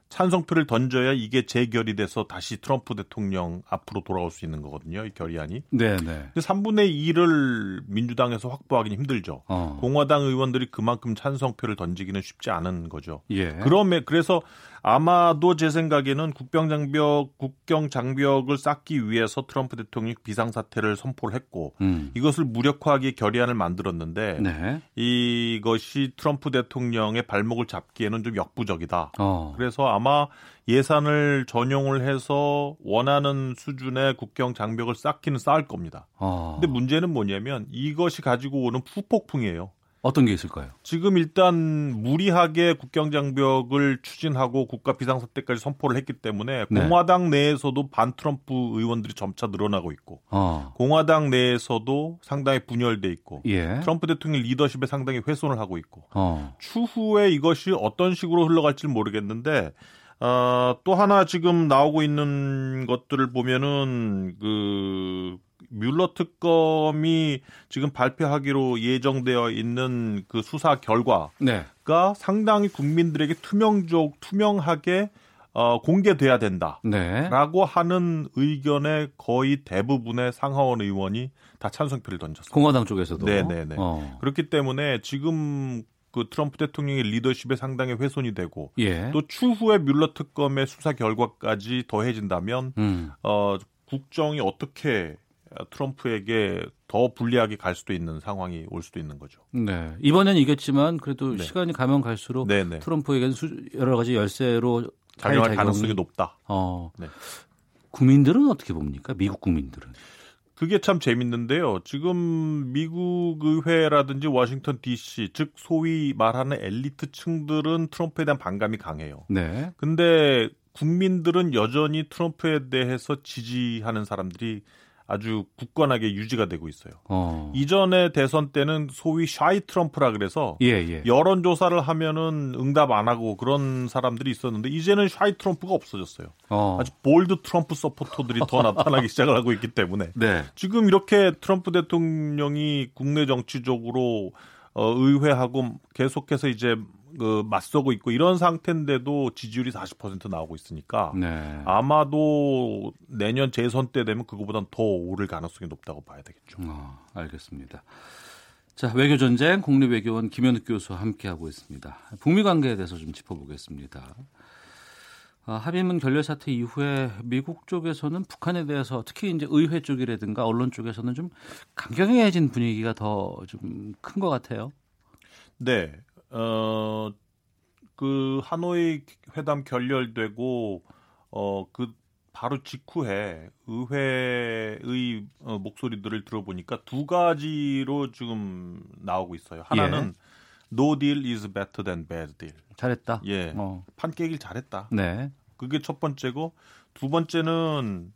찬성표를 던져야 이게 재결이 돼서 다시 트럼프 대통령 앞으로 돌아올 수 있는 거거든요. 이 결의안이. 네, 네. 3분의 2를 민주당에서 확보하기는 힘들죠. 어. 공화당 의원들이 그만큼 찬성표를 던지기는 쉽지 않은 거죠. 예. 그럼에 그래서 아마도 제 생각에는 국경 장벽 국경 장벽을 쌓기 위해서 트럼프 대통령이 비상 사태를 선포를 했고 음. 이것을 무력화하기 결의안을 만들었는데 네. 이것이 트럼프 대통령의 발목을 잡기에는 좀 역부족이다. 어. 그래서 아마 예산을 전용을 해서 원하는 수준의 국경 장벽을 쌓기는 쌓을 겁니다. 어. 근데 문제는 뭐냐면 이것이 가지고 오는 후폭풍이에요. 어떤 게 있을까요? 지금 일단 무리하게 국경 장벽을 추진하고 국가 비상사태까지 선포를 했기 때문에 네. 공화당 내에서도 반 트럼프 의원들이 점차 늘어나고 있고 어. 공화당 내에서도 상당히 분열돼 있고 예. 트럼프 대통령 리더십에 상당히 훼손을 하고 있고 어. 추후에 이것이 어떤 식으로 흘러갈지 모르겠는데 어, 또 하나 지금 나오고 있는 것들을 보면은 그 뮬러 특검이 지금 발표하기로 예정되어 있는 그 수사 결과가 네. 상당히 국민들에게 투명적 투명하게 어, 공개돼야 된다라고 네. 하는 의견의 거의 대부분의 상하원 의원이 다 찬성표를 던졌어요. 공화당 쪽에서도. 네네네. 어. 그렇기 때문에 지금 그 트럼프 대통령의 리더십에 상당히 훼손이 되고 예. 또 추후에 뮬러 특검의 수사 결과까지 더해진다면 음. 어, 국정이 어떻게 트럼프에게 더 불리하게 갈 수도 있는 상황이 올 수도 있는 거죠. 네. 이번엔 이겼지만 그래도 네. 시간이 가면 갈수록 네네. 네. 트럼프에게는 여러 가지 열쇠로 작용할 가능성이 높다. 어. 네. 국민들은 어떻게 봅니까? 미국 국민들은? 그게 참 재밌는데요. 지금 미국 의회라든지 워싱턴 DC, 즉 소위 말하는 엘리트 층들은 트럼프에 대한 반감이 강해요. 네. 근데 국민들은 여전히 트럼프에 대해서 지지하는 사람들이 아주 굳건하게 유지가 되고 있어요. 어. 이전에 대선 때는 소위 shy 트럼프라 그래서 예, 예. 여론 조사를 하면은 응답 안 하고 그런 사람들이 있었는데 이제는 shy 트럼프가 없어졌어요. 어. 아주 bold Trump supporter들이 더 나타나기 시작을 하고 있기 때문에 네. 지금 이렇게 트럼프 대통령이 국내 정치적으로 어, 의회하고 계속해서 이제 그 맞서고 있고 이런 상태인데도 지지율이 40% 나오고 있으니까 네. 아마도 내년 재선 때 되면 그거보단 더 오를 가능성이 높다고 봐야 되겠죠. 어, 알겠습니다. 자, 외교 전쟁 국립외교원 김현욱 교수와 함께 하고 있습니다. 북미 관계에 대해서 좀 짚어보겠습니다. 어, 합의문 결렬 사태 이후에 미국 쪽에서는 북한에 대해서 특히 이제 의회 쪽이라든가 언론 쪽에서는 좀 강경해진 분위기가 더 좀 큰 것 같아요. 네, 어, 그 하노이 회담 결렬되고 어, 그 바로 직후에 의회의 어, 목소리들을 들어보니까 두 가지로 지금 나오고 있어요. 하나는 예. No deal is better than bad deal. 잘했다. 예. 어. 판 깨길 잘했다. 네. 그게 첫 번째고 두 번째는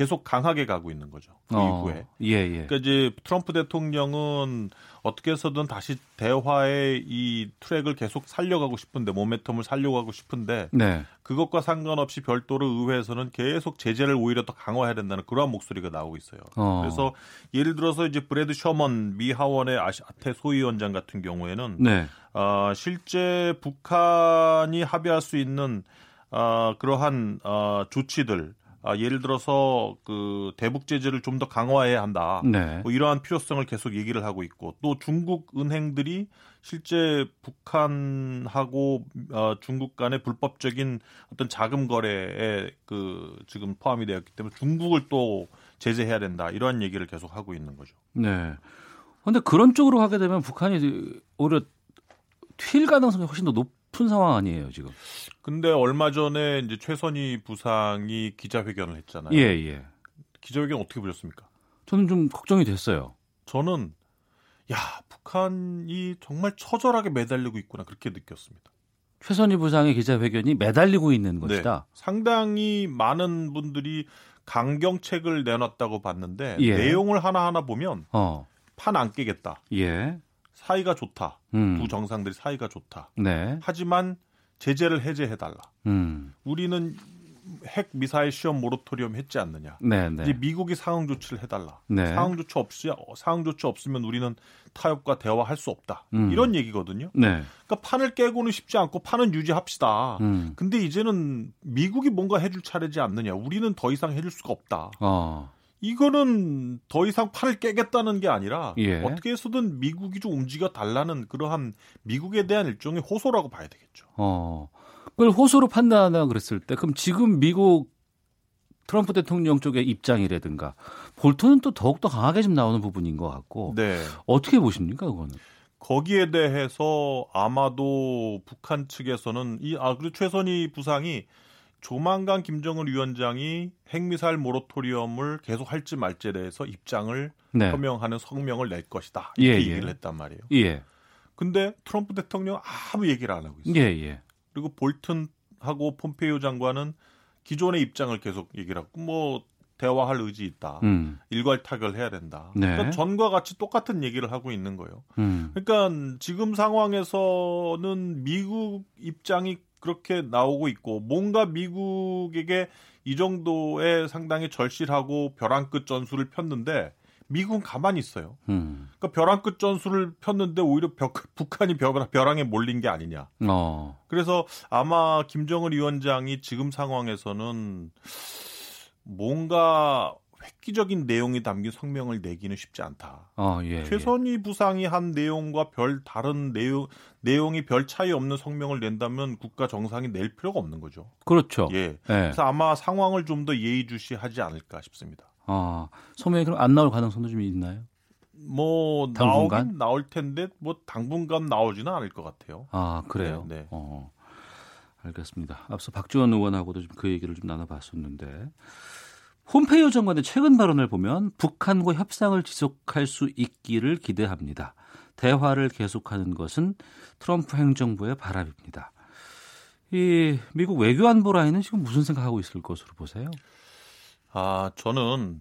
계속 강하게 가고 있는 거죠. 그 어, 이후에. 예, 예. 그러니까 이제 트럼프 대통령은 어떻게 해서든 다시 대화의 이 트랙을 계속 살려가고 싶은데 모멘텀을 살려가고 싶은데 네. 그것과 상관없이 별도로 의회에서는 계속 제재를 오히려 더 강화해야 된다는 그러한 목소리가 나오고 있어요. 어. 그래서 예를 들어서 이제 브래드 셔먼 미 하원의 아태 소위원장 같은 경우에는 네. 어, 실제 북한이 합의할 수 있는 어, 그러한 어, 조치들 아, 예를 들어서 그 대북 제재를 좀 더 강화해야 한다. 네. 뭐 이러한 필요성을 계속 얘기를 하고 있고 또 중국 은행들이 실제 북한하고 어, 중국 간의 불법적인 어떤 자금 거래에 그 지금 포함이 되었기 때문에 중국을 또 제재해야 된다. 이러한 얘기를 계속 하고 있는 거죠. 네. 근데 그런 쪽으로 하게 되면 북한이 오히려 튈 가능성이 훨씬 더 높 은 상황 아니에요, 지금. 근데 얼마 전에 이제 최선희 부상이 기자회견을 했잖아요. 예, 예. 기자회견 어떻게 보셨습니까? 저는 좀 걱정이 됐어요. 저는 야, 북한이 정말 처절하게 매달리고 있구나 그렇게 느꼈습니다. 최선희 부상의 기자회견이 매달리고 있는 네. 것이다. 상당히 많은 분들이 강경책을 내놨다고 봤는데 예. 내용을 하나 하나 보면 어. 판안 깨겠다. 예. 사이가 좋다. 음. 두 정상들이 사이가 좋다. 네. 하지만 제재를 해제해 달라. 음. 우리는 핵 미사일 시험 모라토리엄 했지 않느냐. 네, 네. 이제 미국이 상응 조치를 해달라. 네. 상응 조치 없이 어, 상응 조치 없으면 우리는 타협과 대화할 수 없다. 음. 이런 얘기거든요. 네. 그러니까 판을 깨고는 쉽지 않고 판은 유지합시다. 음. 근데 이제는 미국이 뭔가 해줄 차례지 않느냐. 우리는 더 이상 해줄 수가 없다. 어. 이거는 더 이상 판을 깨겠다는 게 아니라 예. 어떻게 해서든 미국이 좀 움직여 달라는 그러한 미국에 대한 일종의 호소라고 봐야 되겠죠. 어. 그걸 호소로 판단하나 그랬을 때 그럼 지금 미국 트럼프 대통령 쪽의 입장이라든가 볼턴은 또 더욱더 강하게 좀 나오는 부분인 것 같고 네. 어떻게 보십니까 그거는? 거기에 대해서 아마도 북한 측에서는 이 아 그리고 최선희 부상이 조만간 김정은 위원장이 핵미사일 모라토리엄을 계속 할지 말지에 대해서 입장을 네. 표명하는 성명을 낼 것이다. 이렇게 예, 예. 얘기를 했단 말이에요. 예. 근데 트럼프 대통령 아무 얘기를 안 하고 있어요. 예, 예. 그리고 볼튼하고 폼페이오 장관은 기존의 입장을 계속 얘기를 하고 뭐 대화할 의지 있다. 음. 일괄 타결해야 된다. 네. 그러니까 전과 같이 똑같은 얘기를 하고 있는 거예요. 음. 그러니까 지금 상황에서는 미국 입장이 그렇게 나오고 있고 뭔가 미국에게 이 정도의 상당히 절실하고 벼랑 끝 전술을 폈는데 미국은 가만히 있어요. 음. 그러니까 벼랑 끝 전술을 폈는데 오히려 벼- 북한이 벼, 벼랑에 몰린 게 아니냐. 어. 그래서 아마 김정은 위원장이 지금 상황에서는 뭔가 획기적인 내용이 담긴 성명을 내기는 쉽지 않다. 어, 예. 예. 최선희 부상이 한 내용과 별 다른 내용 내용이 별 차이 없는 성명을 낸다면 국가 정상이 낼 필요가 없는 거죠. 그렇죠. 예. 예. 그래서 아마 상황을 좀 더 예의주시하지 않을까 싶습니다. 아, 소명이 그럼 안 나올 가능성도 좀 있나요? 뭐 당분간? 나오긴 나올 텐데 뭐 당분간 나오지는 않을 것 같아요. 아, 그래요? 네. 네. 어. 알겠습니다. 앞서 박지원 의원하고도 좀 그 얘기를 좀 나눠봤었는데 홈페이오 장관의 최근 발언을 보면 북한과 협상을 지속할 수 있기를 기대합니다. 대화를 계속하는 것은 트럼프 행정부의 바람입니다. 이 미국 외교안보 라인은 지금 무슨 생각하고 있을 것으로 보세요? 아, 저는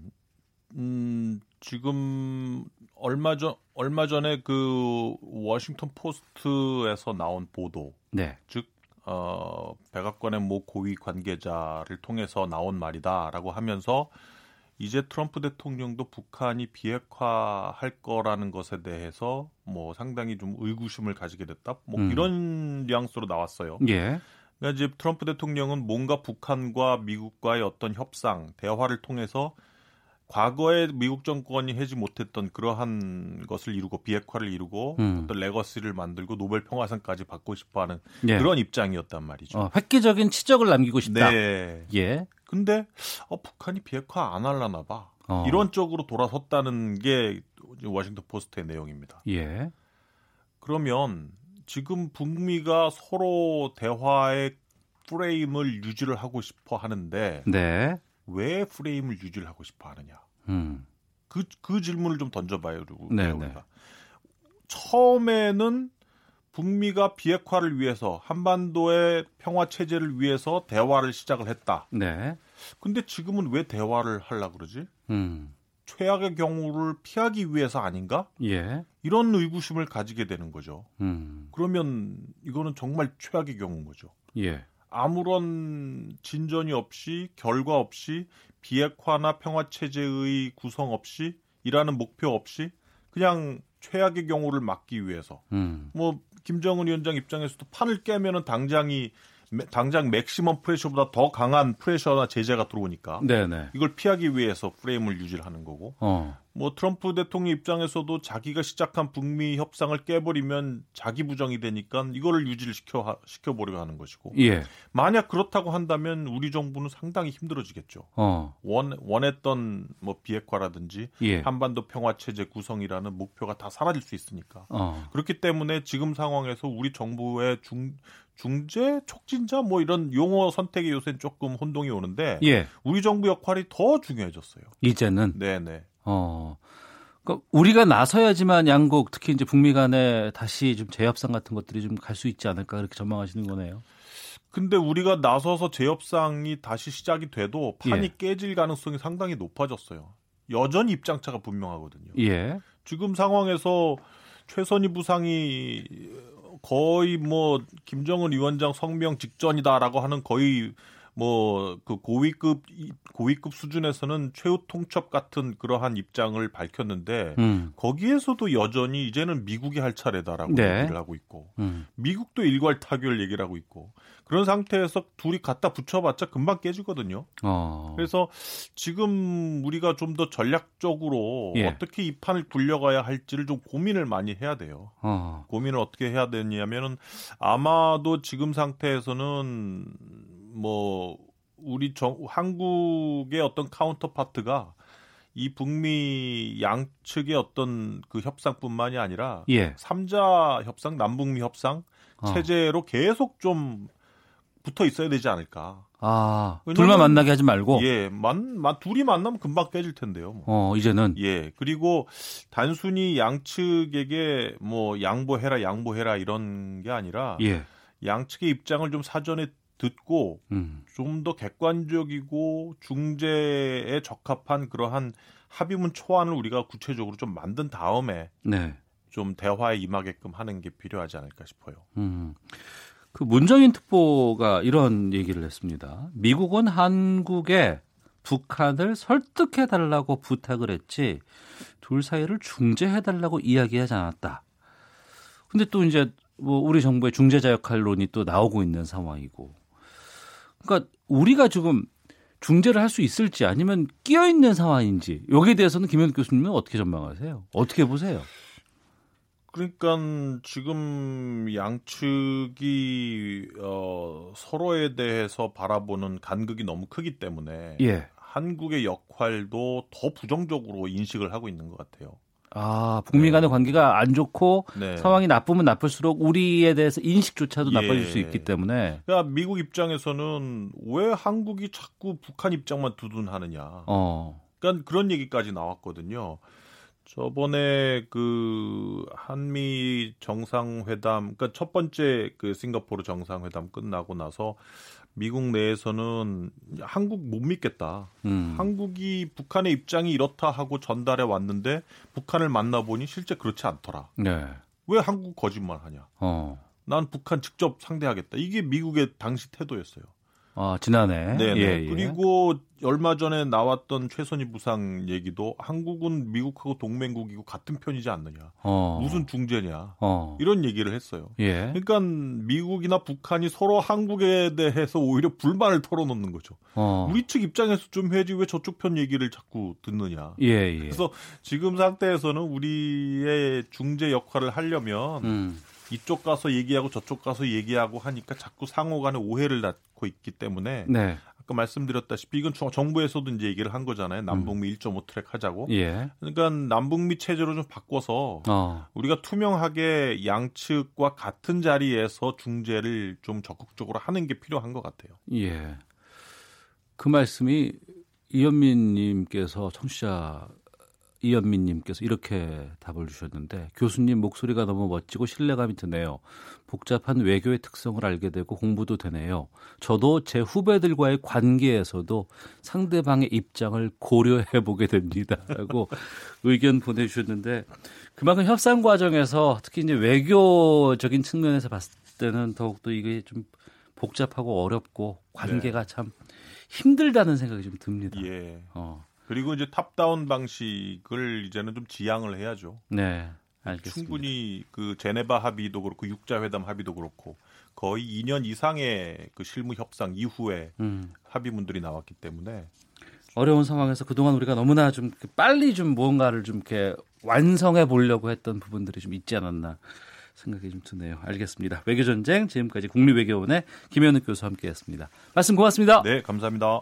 음, 지금 얼마 전 얼마 전에 그 워싱턴 포스트에서 나온 보도, 네. 즉 어, 백악관의 모 고위 관계자를 통해서 나온 말이다라고 하면서 이제 트럼프 대통령도 북한이 비핵화할 거라는 것에 대해서 뭐 상당히 좀 의구심을 가지게 됐다. 뭐 음. 이런 뉘앙스로 나왔어요. 예. 그러니까 이제 트럼프 대통령은 뭔가 북한과 미국과의 어떤 협상, 대화를 통해서 과거에 미국 정권이 하지 못했던 그러한 것을 이루고 비핵화를 이루고 음. 어떤 legacy를 만들고 노벨 평화상까지 받고 싶어하는 예. 그런 입장이었단 말이죠. 어, 획기적인 치적을 남기고 싶다. 네. 예. 근데 어, 북한이 비핵화 안 할라나 봐. 어. 이런 쪽으로 돌아섰다는 게 워싱턴 포스트의 내용입니다. 예. 그러면 지금 북미가 서로 대화의 프레임을 유지를 하고 싶어 하는데 네. 왜 프레임을 유지를 하고 싶어 하느냐? 음. 그, 그 질문을 좀 던져봐요. 우리가. 처음에는 북미가 비핵화를 위해서 한반도의 평화 체제를 위해서 대화를 시작을 했다. 네. 근데 지금은 왜 대화를 하려 그러지? 음. 최악의 경우를 피하기 위해서 아닌가? 예. 이런 의구심을 가지게 되는 거죠. 음. 그러면 이거는 정말 최악의 경우인 거죠. 예. 아무런 진전이 없이 결과 없이 비핵화나 평화 체제의 구성 없이 이라는 목표 없이 그냥 최악의 경우를 막기 위해서 음. 뭐 김정은 위원장 입장에서도 판을 깨면은 당장이 당장 맥시멈 프레셔보다 더 강한 프레셔나 제재가 들어오니까 네네. 이걸 피하기 위해서 프레임을 유지하는 거고 어. 뭐 트럼프 대통령 입장에서도 자기가 시작한 북미 협상을 깨버리면 자기 부정이 되니까 이거를 유지를 시켜 시켜 보려고 하는 것이고 예. 만약 그렇다고 한다면 우리 정부는 상당히 힘들어지겠죠. 어. 원 원했던 뭐 비핵화라든지 예. 한반도 평화 체제 구성이라는 목표가 다 사라질 수 있으니까 어. 그렇기 때문에 지금 상황에서 우리 정부의 중 중재 촉진자 뭐 이런 용어 선택이 요새 조금 혼동이 오는데 예. 우리 정부 역할이 더 중요해졌어요. 이제는 네네. 어. 그러니까 우리가 나서야지만 양국 특히 이제 북미 간에 다시 좀 재협상 같은 것들이 좀 갈 수 있지 않을까 그렇게 전망하시는 거네요. 근데 우리가 나서서 재협상이 다시 시작이 돼도 판이 예. 깨질 가능성이 상당히 높아졌어요. 여전히 입장차가 분명하거든요. 예. 지금 상황에서 최선희 부상이 거의 뭐 김정은 위원장 성명 직전이다라고 하는 거의 뭐 그 고위급 고위급 수준에서는 최후 통첩 같은 그러한 입장을 밝혔는데 음. 거기에서도 여전히 이제는 미국이 할 차례다라고 네. 얘기를 하고 있고 음. 미국도 일괄 타결 얘기를 하고 있고 그런 상태에서 둘이 갖다 붙여봤자 금방 깨지거든요. 어. 그래서 지금 우리가 좀 더 전략적으로 예. 어떻게 이 판을 굴려가야 할지를 좀 고민을 많이 해야 돼요. 어. 고민을 어떻게 해야 되냐면은 아마도 지금 상태에서는 뭐 우리 정, 한국의 어떤 카운터파트가 이 북미 양측의 어떤 그 협상뿐만이 아니라 예. 3자 협상, 남북미 협상 어. 체제로 계속 좀 붙어 있어야 되지 않을까. 아, 둘만 만나게 하지 말고. 예, 만, 만 둘이 만나면 금방 깨질 텐데요. 뭐. 어, 이제는. 예, 그리고 단순히 양측에게 뭐 양보해라, 양보해라 이런 게 아니라 예. 양측의 입장을 좀 사전에 듣고 음. 좀더 객관적이고 중재에 적합한 그러한 합의문 초안을 우리가 구체적으로 좀 만든 다음에 네. 좀 대화에 임하게끔 하는 게 필요하지 않을까 싶어요. 음. 그 문정인 특보가 이런 얘기를 했습니다. 미국은 한국에 북한을 설득해 달라고 부탁을 했지 둘 사이를 중재해 달라고 이야기하지 않았다. 근데 또 이제 뭐 우리 정부의 중재자 역할론이 또 나오고 있는 상황이고 그러니까 우리가 지금 중재를 할 수 있을지 아니면 끼어 있는 상황인지 여기에 대해서는 김현 교수님은 어떻게 전망하세요? 어떻게 보세요? 그러니까 지금 양측이 어, 서로에 대해서 바라보는 간극이 너무 크기 때문에 예. 한국의 역할도 더 부정적으로 인식을 하고 있는 것 같아요. 아, 북미 간의 네. 관계가 안 좋고 네. 상황이 나쁘면 나쁠수록 우리에 대해서 인식조차도 나빠질 예. 수 있기 때문에. 그러니까 미국 입장에서는 왜 한국이 자꾸 북한 입장만 두둔하느냐. 어. 그러니까 그런 얘기까지 나왔거든요. 저번에 그 한미 정상회담, 그러니까 첫 번째 그 싱가포르 정상회담 끝나고 나서 미국 내에서는 한국 못 믿겠다. 음. 한국이 북한의 입장이 이렇다 하고 전달해 왔는데 북한을 만나보니 실제 그렇지 않더라. 네. 왜 한국 거짓말 하냐? 어. 난 북한 직접 상대하겠다. 이게 미국의 당시 태도였어요. 아, 지난해. 네. 예, 예. 그리고 얼마 전에 나왔던 최선희 부상 얘기도 한국은 미국하고 동맹국이고 같은 편이지 않느냐. 어. 무슨 중재냐. 어. 이런 얘기를 했어요. 예. 그러니까 미국이나 북한이 서로 한국에 대해서 오히려 불만을 털어놓는 거죠. 어. 우리 측 입장에서 좀 해야지 왜 저쪽 편 얘기를 자꾸 듣느냐. 예, 예. 그래서 지금 상태에서는 우리의 중재 역할을 하려면 음. 이쪽 가서 얘기하고 저쪽 가서 얘기하고 하니까 자꾸 상호 간에 오해를 낳고 있기 때문에 네. 아까 말씀드렸다시피 이건 정부에서도 이제 얘기를 한 거잖아요. 남북미 음. 1.5 트랙 하자고. 예. 그러니까 남북미 체제로 좀 바꿔서 어. 우리가 투명하게 양측과 같은 자리에서 중재를 좀 적극적으로 하는 게 필요한 것 같아요. 예. 그 말씀이 이현민 님께서 청취자 이현민님께서 이렇게 답을 주셨는데 교수님 목소리가 너무 멋지고 신뢰감이 드네요. 복잡한 외교의 특성을 알게 되고 공부도 되네요. 저도 제 후배들과의 관계에서도 상대방의 입장을 고려해 보게 됩니다. 라고 의견 보내주셨는데 그만큼 협상 과정에서 특히 이제 외교적인 측면에서 봤을 때는 더욱더 이게 좀 복잡하고 어렵고 관계가 네. 참 힘들다는 생각이 좀 듭니다. 예. 어. 그리고 이제 탑다운 방식을 이제는 좀 지향을 해야죠. 네. 알겠습니다. 충분히 그 제네바 합의도 그렇고 육자 회담 합의도 그렇고 거의 2년 이상의 그 실무 협상 이후에 음. 합의문들이 나왔기 때문에 어려운 상황에서 그동안 우리가 너무나 좀 빨리 좀 무언가를 좀 이렇게 완성해 보려고 했던 부분들이 좀 있지 않았나 생각이 좀 드네요. 알겠습니다. 외교전쟁 지금까지 국립외교원의 김현욱 교수와 함께했습니다. 말씀 고맙습니다. 네, 감사합니다.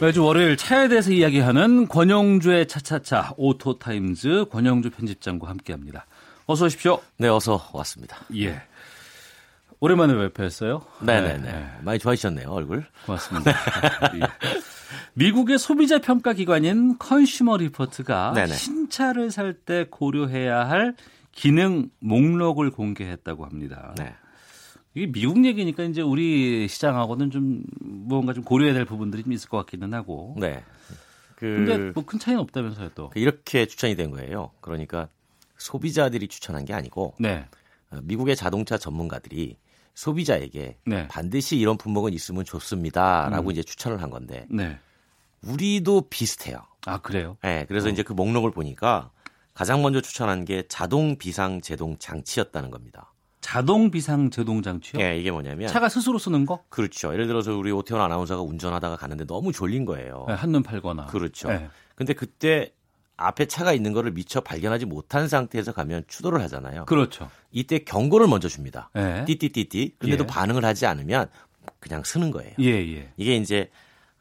매주 월요일 차에 대해서 이야기하는 권용주의 차차차 오토타임즈 권용주 편집장과 함께합니다. 어서 오십시오. 네, 어서 왔습니다. 예. 오랜만에 웹회했어요. 네네네. 네, 네. 많이 좋아지셨네요, 얼굴. 고맙습니다. 예. 미국의 소비자 평가 기관인 컨슈머 리포트가 네네. 신차를 살 때 고려해야 할 기능 목록을 공개했다고 합니다. 네. 이게 미국 얘기니까 이제 우리 시장하고는 좀 무언가 좀 고려해야 될 부분들이 좀 있을 것 같기는 하고. 네. 그 근데 뭐 큰 차이는 없다면서요 또. 그 이렇게 추천이 된 거예요. 그러니까 소비자들이 추천한 게 아니고 네. 어, 미국의 자동차 전문가들이 소비자에게 네. 반드시 이런 품목은 있으면 좋습니다라고 음. 이제 추천을 한 건데 네. 우리도 비슷해요. 아 그래요? 네, 그래서 어. 이제 그 목록을 보니까 가장 먼저 추천한 게 자동 비상 제동 장치였다는 겁니다. 자동 비상 제동 장치요? 네, 이게 뭐냐면 차가 스스로 쓰는 거? 그렇죠. 예를 들어서 우리 오태원 아나운서가 운전하다가 가는데 너무 졸린 거예요. 네, 한눈 팔거나. 그렇죠. 네. 근데 그때 앞에 차가 있는 거를 미처 발견하지 못한 상태에서 가면 추돌을 하잖아요. 그렇죠. 이때 경고를 먼저 줍니다. 네. 띠띠띠띠. 근데도 예. 반응을 하지 않으면 그냥 쓰는 거예요. 예, 예. 이게 이제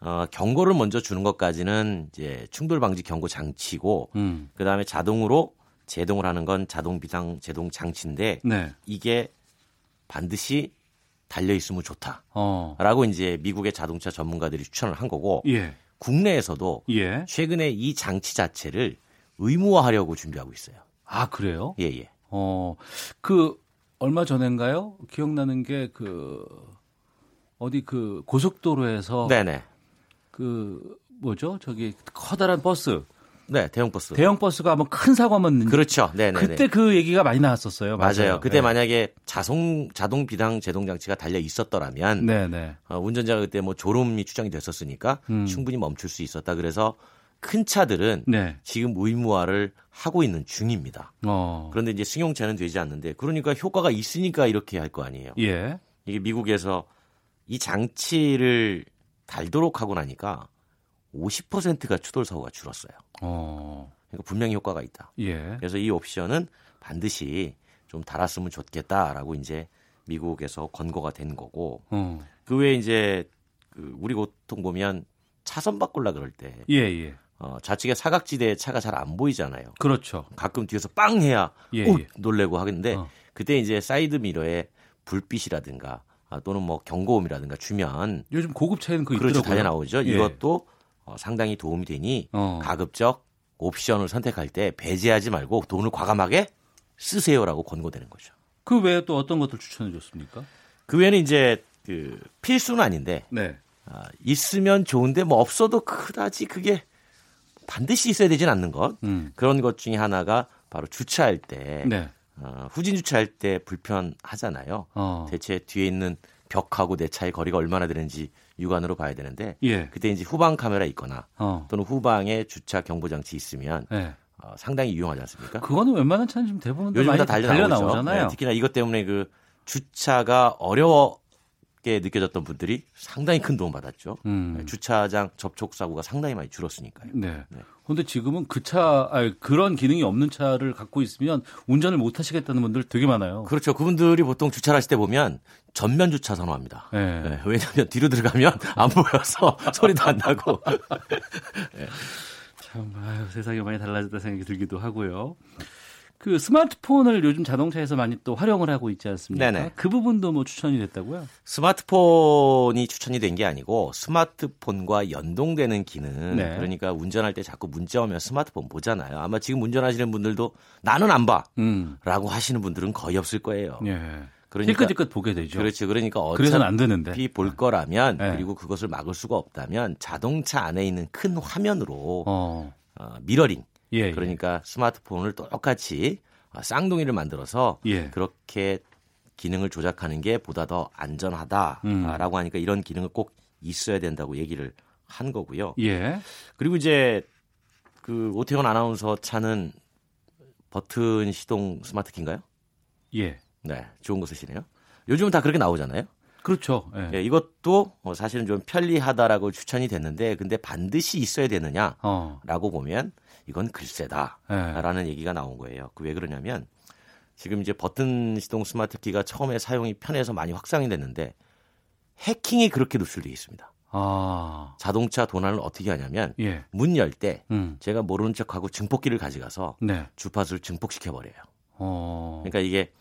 어, 경고를 먼저 주는 것까지는 이제 충돌 방지 경고 장치고 음. 그다음에 자동으로 제동을 하는 건 자동 비상 제동 장치인데 네. 이게 반드시 달려 있으면 좋다라고 어. 이제 미국의 자동차 전문가들이 추천을 한 거고 예. 국내에서도 예. 최근에 이 장치 자체를 의무화하려고 준비하고 있어요. 아 그래요? 예 예. 어그 얼마 전인가요? 기억나는 게 그 어디 그 고속도로에서 네네. 그 뭐죠? 저기 커다란 버스. 네, 대형 버스. 대형 버스가 한번 큰 사고만 는 그렇죠. 네, 네. 그때 그 얘기가 많이 나왔었어요. 맞아요. 맞아요. 그때 네. 만약에 자동 자동 비상 제동 장치가 달려 있었더라면 네, 네. 어, 운전자가 그때 뭐 졸음이 추정이 됐었으니까 음. 충분히 멈출 수 있었다. 그래서 큰 차들은 네. 지금 의무화를 하고 있는 중입니다. 어. 그런데 이제 승용차는 되지 않는데 그러니까 효과가 있으니까 이렇게 할 거 아니에요. 예. 이게 미국에서 이 장치를 달도록 하고 나니까 50%가 추돌 사고가 줄었어요. 어. 그러니까 분명히 효과가 있다. 예. 그래서 이 옵션은 반드시 좀 달았으면 좋겠다라고 이제 미국에서 권고가 된 거고 어. 그 외에 이제 그 우리 보통 보면 차선 바꿀라 그럴 때 예, 예. 어, 좌측에 사각지대에 차가 잘 안 보이잖아요. 그렇죠. 가끔 뒤에서 빵 해야 예, 오, 예. 놀래고 하겠는데 어. 그때 이제 사이드 미러에 불빛이라든가 아, 또는 뭐 경고음이라든가 주면 요즘 고급 차에는 그 그렇죠 달려 나오죠. 예. 이것도 어, 상당히 도움이 되니 어. 가급적 옵션을 선택할 때 배제하지 말고 돈을 과감하게 쓰세요라고 권고되는 거죠. 그 외에 또 어떤 것들 추천해 줬습니까? 그 외에는 이제 그 필수는 아닌데 네. 아, 있으면 좋은데 뭐 없어도 그다지 그게 반드시 있어야 되진 않는 것 음. 그런 것 중에 하나가 바로 주차할 때 네. 어, 후진 주차할 때 불편하잖아요. 어. 대체 뒤에 있는 벽하고 내 차의 거리가 얼마나 되는지 육안으로 봐야 되는데 예. 그때 이제 후방 카메라 있거나 어. 또는 후방에 주차 경보 장치 있으면 예. 어, 상당히 유용하지 않습니까? 그거는 웬만한 차는 좀 대부분 요즘 다 달려, 달려 나오잖아요. 네, 특히나 이것 때문에 그 주차가 어려워 게 느껴졌던 분들이 상당히 큰 도움 받았죠. 음. 네, 주차장 접촉 사고가 상당히 많이 줄었으니까요. 네. 그 네. 지금은 그 차, 아니, 그런 기능이 없는 차를 갖고 있으면 운전을 못 하시겠다는 분들 되게 많아요. 그렇죠. 그분들이 보통 주차를 하실 때 보면 전면 주차 선호합니다. 네. 네. 왜냐하면 뒤로 들어가면 안 보여서 소리도 안 나고. 네. 참, 아유, 세상이 많이 달라졌다 생각이 들기도 하고요. 그 스마트폰을 요즘 자동차에서 많이 또 활용을 하고 있지 않습니까? 네네. 그 부분도 뭐 추천이 됐다고요? 스마트폰이 추천이 된 게 아니고 스마트폰과 연동되는 기능. 네. 그러니까 운전할 때 자꾸 문자 오면 스마트폰 보잖아요. 아마 지금 운전하시는 분들도 나는 안 봐. 음. 라고 하시는 분들은 거의 없을 거예요. 네. 그러니까 힐끗힐끗 보게 되죠. 그렇죠. 그러니까 어차피 안 되는데. 볼 거라면 네. 그리고 그것을 막을 수가 없다면 자동차 안에 있는 큰 화면으로 어. 어, 미러링 예, 예. 그러니까 스마트폰을 똑같이 어, 쌍둥이를 만들어서 예. 그렇게 기능을 조작하는 게 보다 더 안전하다라고 음. 하니까 이런 기능을 꼭 있어야 된다고 얘기를 한 거고요. 예. 그리고 이제 그 오태원 아나운서 차는 버튼 시동 스마트 키인가요? 예. 네, 좋은 거 쓰시네요. 요즘은 다 그렇게 나오잖아요. 그렇죠. 예. 네, 이것도 뭐 사실은 좀 편리하다라고 추천이 됐는데 근데 반드시 있어야 되느냐라고 어. 보면 이건 글쎄다라는 예. 얘기가 나온 거예요. 그 왜 그러냐면 지금 이제 버튼 시동 스마트 키가 처음에 사용이 편해서 많이 확산이 됐는데 해킹이 그렇게 노출되어 있습니다. 아. 자동차 도난을 어떻게 하냐면 예. 문열 때 음. 제가 모르는 척하고 증폭기를 가져가서 네. 주파수를 증폭시켜 버려요. 어. 그러니까 이게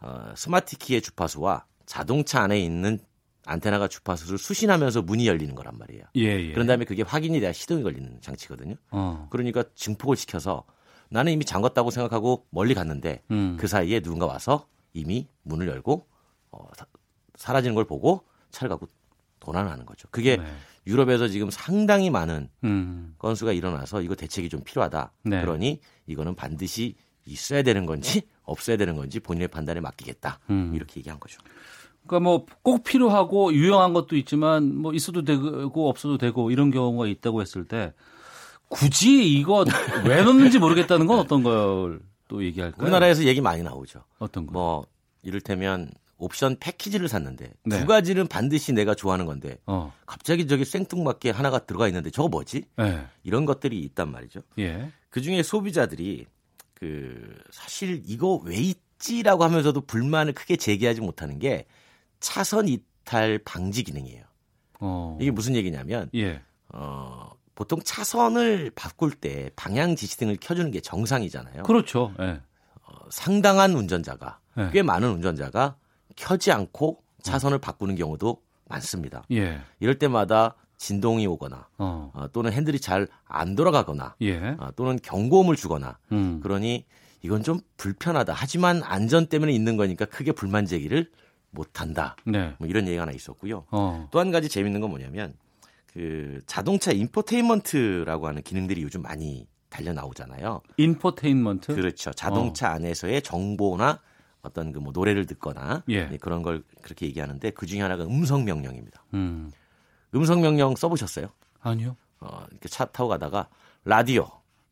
어, 스마트 키의 주파수와 자동차 안에 있는 안테나가 주파수를 수신하면서 문이 열리는 거란 말이에요. 예, 예. 그런 다음에 그게 확인이 돼야 시동이 걸리는 장치거든요. 어. 그러니까 증폭을 시켜서 나는 이미 잠갔다고 생각하고 멀리 갔는데 음. 그 사이에 누군가 와서 이미 문을 열고 어, 사라지는 걸 보고 차를 갖고 도난을 하는 거죠. 그게 네. 유럽에서 지금 상당히 많은 음. 건수가 일어나서 이거 대책이 좀 필요하다. 네. 그러니 이거는 반드시 있어야 되는 건지 없어야 되는 건지 본인의 판단에 맡기겠다. 음. 이렇게 얘기한 거죠. 그러니까 뭐 꼭 필요하고 유용한 것도 있지만 뭐 있어도 되고 없어도 되고 이런 경우가 있다고 했을 때 굳이 이거 왜 넣는지 모르겠다는 건 어떤 걸 또 얘기할까요? 우리나라에서 얘기 많이 나오죠. 어떤 거? 뭐 이를테면 옵션 패키지를 샀는데 네. 두 가지는 반드시 내가 좋아하는 건데 어. 갑자기 저기 생뚱맞게 하나가 들어가 있는데 저거 뭐지? 네. 이런 것들이 있단 말이죠. 예. 그 중에 소비자들이 그 사실 이거 왜 있지라고 하면서도 불만을 크게 제기하지 못하는 게 차선 이탈 방지 기능이에요. 어. 이게 무슨 얘기냐면 예. 어, 보통 차선을 바꿀 때 방향 지시등을 켜주는 게 정상이잖아요. 그렇죠. 예. 어, 상당한 운전자가 예. 꽤 많은 운전자가 켜지 않고 차선을 바꾸는 경우도 많습니다. 예. 이럴 때마다 진동이 오거나 어. 어, 또는 핸들이 잘 안 돌아가거나 예. 어, 또는 경고음을 주거나 음. 그러니 이건 좀 불편하다. 하지만 안전 때문에 있는 거니까 크게 불만 제기를 못한다. 네. 뭐 이런 얘기가 하나 있었고요. 어. 또한 가지 재밌는 건 뭐냐면 그 자동차 infotainment라고 하는 기능들이 요즘 많이 달려 나오잖아요. 인포테인먼트? 그렇죠. 자동차 어. 안에서의 정보나 어떤 그 뭐 노래를 듣거나 예. 네, 그런 걸 그렇게 얘기하는데 그 중에 하나가 음성 명령입니다. 음. 성 명령 써보셨어요? 아니요. 어, 이렇게 차 타고 가다가 라디오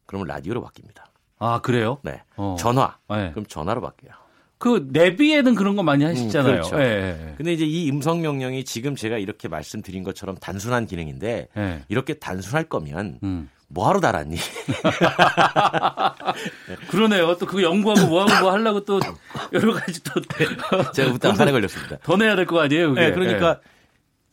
그러면 라디오로 바뀝니다. 아 그래요? 네. 어. 전화 네. 그럼 전화로 바뀌어요. 그 내비에는 그런 거 많이 하시잖아요. 음, 그렇죠. 예. 근데 이제 이 음성 명령이 지금 제가 이렇게 말씀드린 것처럼 단순한 기능인데 예. 이렇게 단순할 거면 음. 뭐하러 달았니? 그러네요. 또 그거 연구하고 뭐하고 뭐 하려고 또 여러 가지 또 제가 부터 산에 걸렸습니다. 더 내야 될 거 아니에요? 그게? 네, 그러니까 네.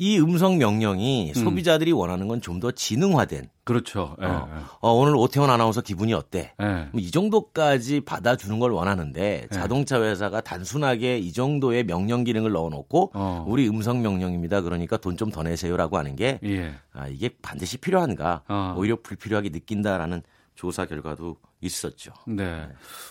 이 음성 명령이 음. 소비자들이 원하는 건 좀 더 지능화된. 그렇죠. 네. 어, 어, 오늘 오태원 아나운서 기분이 어때? 네. 뭐이 정도까지 받아주는 걸 원하는데 자동차 회사가 단순하게 이 정도의 명령 기능을 넣어놓고 어. 우리 음성 명령입니다. 그러니까 돈 좀 더 내세요라고 하는 게 예. 아, 이게 반드시 필요한가? 어. 오히려 불필요하게 느낀다라는 조사 결과도 있었죠. 네.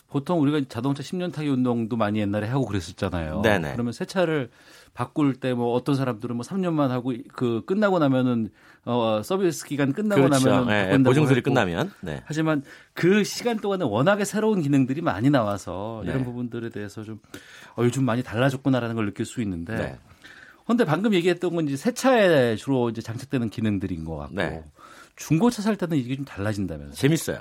보통 우리가 자동차 10년 타기 운동도 많이 옛날에 하고 그랬었잖아요. 네네. 그러면 새 차를 바꿀 때 뭐 어떤 사람들은 뭐 3년만 하고 그 끝나고 나면은 어 서비스 기간 끝나고 그렇죠. 나면은 네, 보증들이 끝나면. 네. 하지만 그 시간 동안에 워낙에 새로운 기능들이 많이 나와서 네. 이런 부분들에 대해서 좀 어, 요즘 많이 달라졌구나라는 걸 느낄 수 있는데. 네. 근데 방금 얘기했던 건 이제 새 차에 주로 이제 장착되는 기능들인 것 같고 네. 중고차 살 때는 이게 좀 달라진다면서. 재밌어요.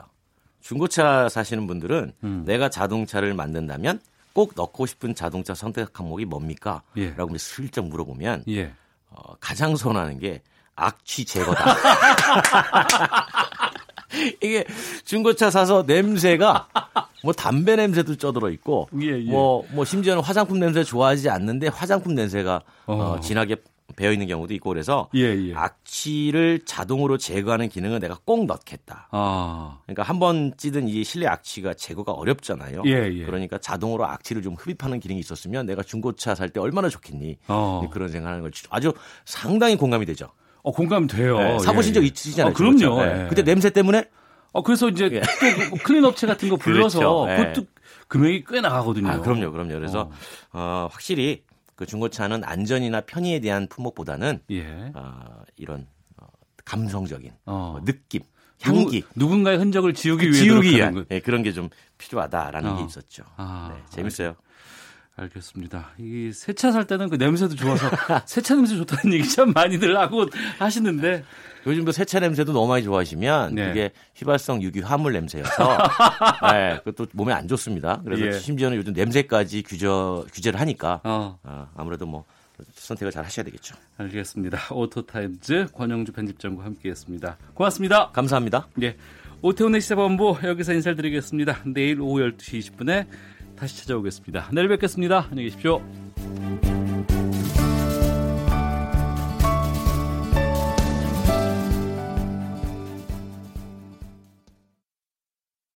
중고차 사시는 분들은 음. 내가 자동차를 만든다면 꼭 넣고 싶은 자동차 선택 항목이 뭡니까? 예. 라고 슬쩍 물어보면 예. 어, 가장 선호하는 게 악취 제거다. 이게 중고차 사서 냄새가 뭐 담배 냄새도 쪄들어 있고 예, 예. 뭐, 뭐 심지어는 화장품 냄새 좋아하지 않는데 화장품 냄새가 어. 어 진하게 배어 있는 경우도 있고 그래서 예, 예. 악취를 자동으로 제거하는 기능은 내가 꼭 넣겠다. 아. 그러니까 한 번 찌든 이 실내 악취가 제거가 어렵잖아요. 예, 예, 그러니까 자동으로 악취를 좀 흡입하는 기능이 있었으면 내가 중고차 살 때 얼마나 좋겠니? 어. 그런 생각하는 걸 아주 상당히 공감이 되죠. 어, 공감 돼요. 네, 사보신 적 예, 예. 있으시잖아요. 아, 그럼요. 네. 그때 냄새 때문에 어, 그래서 이제 또 클린 업체 같은 거 불러서 그렇죠. 그것도 금액이 꽤 나가거든요. 아, 그럼요, 그럼요. 그래서 어. 어, 확실히 그 중고차는 안전이나 편의에 대한 품목보다는 예. 어, 이런 어, 감성적인 어. 뭐 느낌, 향기, 누구, 누군가의 흔적을 지우기 그 위해 지우기 위한 네, 그런 게 좀 필요하다라는 게 어. 있었죠. 아, 네, 재밌어요. 알겠습니다. 이 새 차 살 때는 그 냄새도 좋아서 새 차 냄새 좋다는 얘기 참 많이들 하고 하시는데 요즘도 세차 냄새도 너무 많이 좋아하시면 네. 그게 휘발성 유기 화물 냄새여서 네, 그것도 몸에 안 좋습니다. 그래서 예. 심지어는 요즘 냄새까지 규저, 규제를 하니까 어. 어, 아무래도 뭐 선택을 잘 하셔야 되겠죠. 알겠습니다. 오토타임즈 권용주 편집장과 함께했습니다. 고맙습니다. 감사합니다. 예. 오태훈의 시사본부 여기서 인사를 드리겠습니다. 내일 오후 12시 20분에 다시 찾아오겠습니다. 내일 뵙겠습니다. 안녕히 계십시오.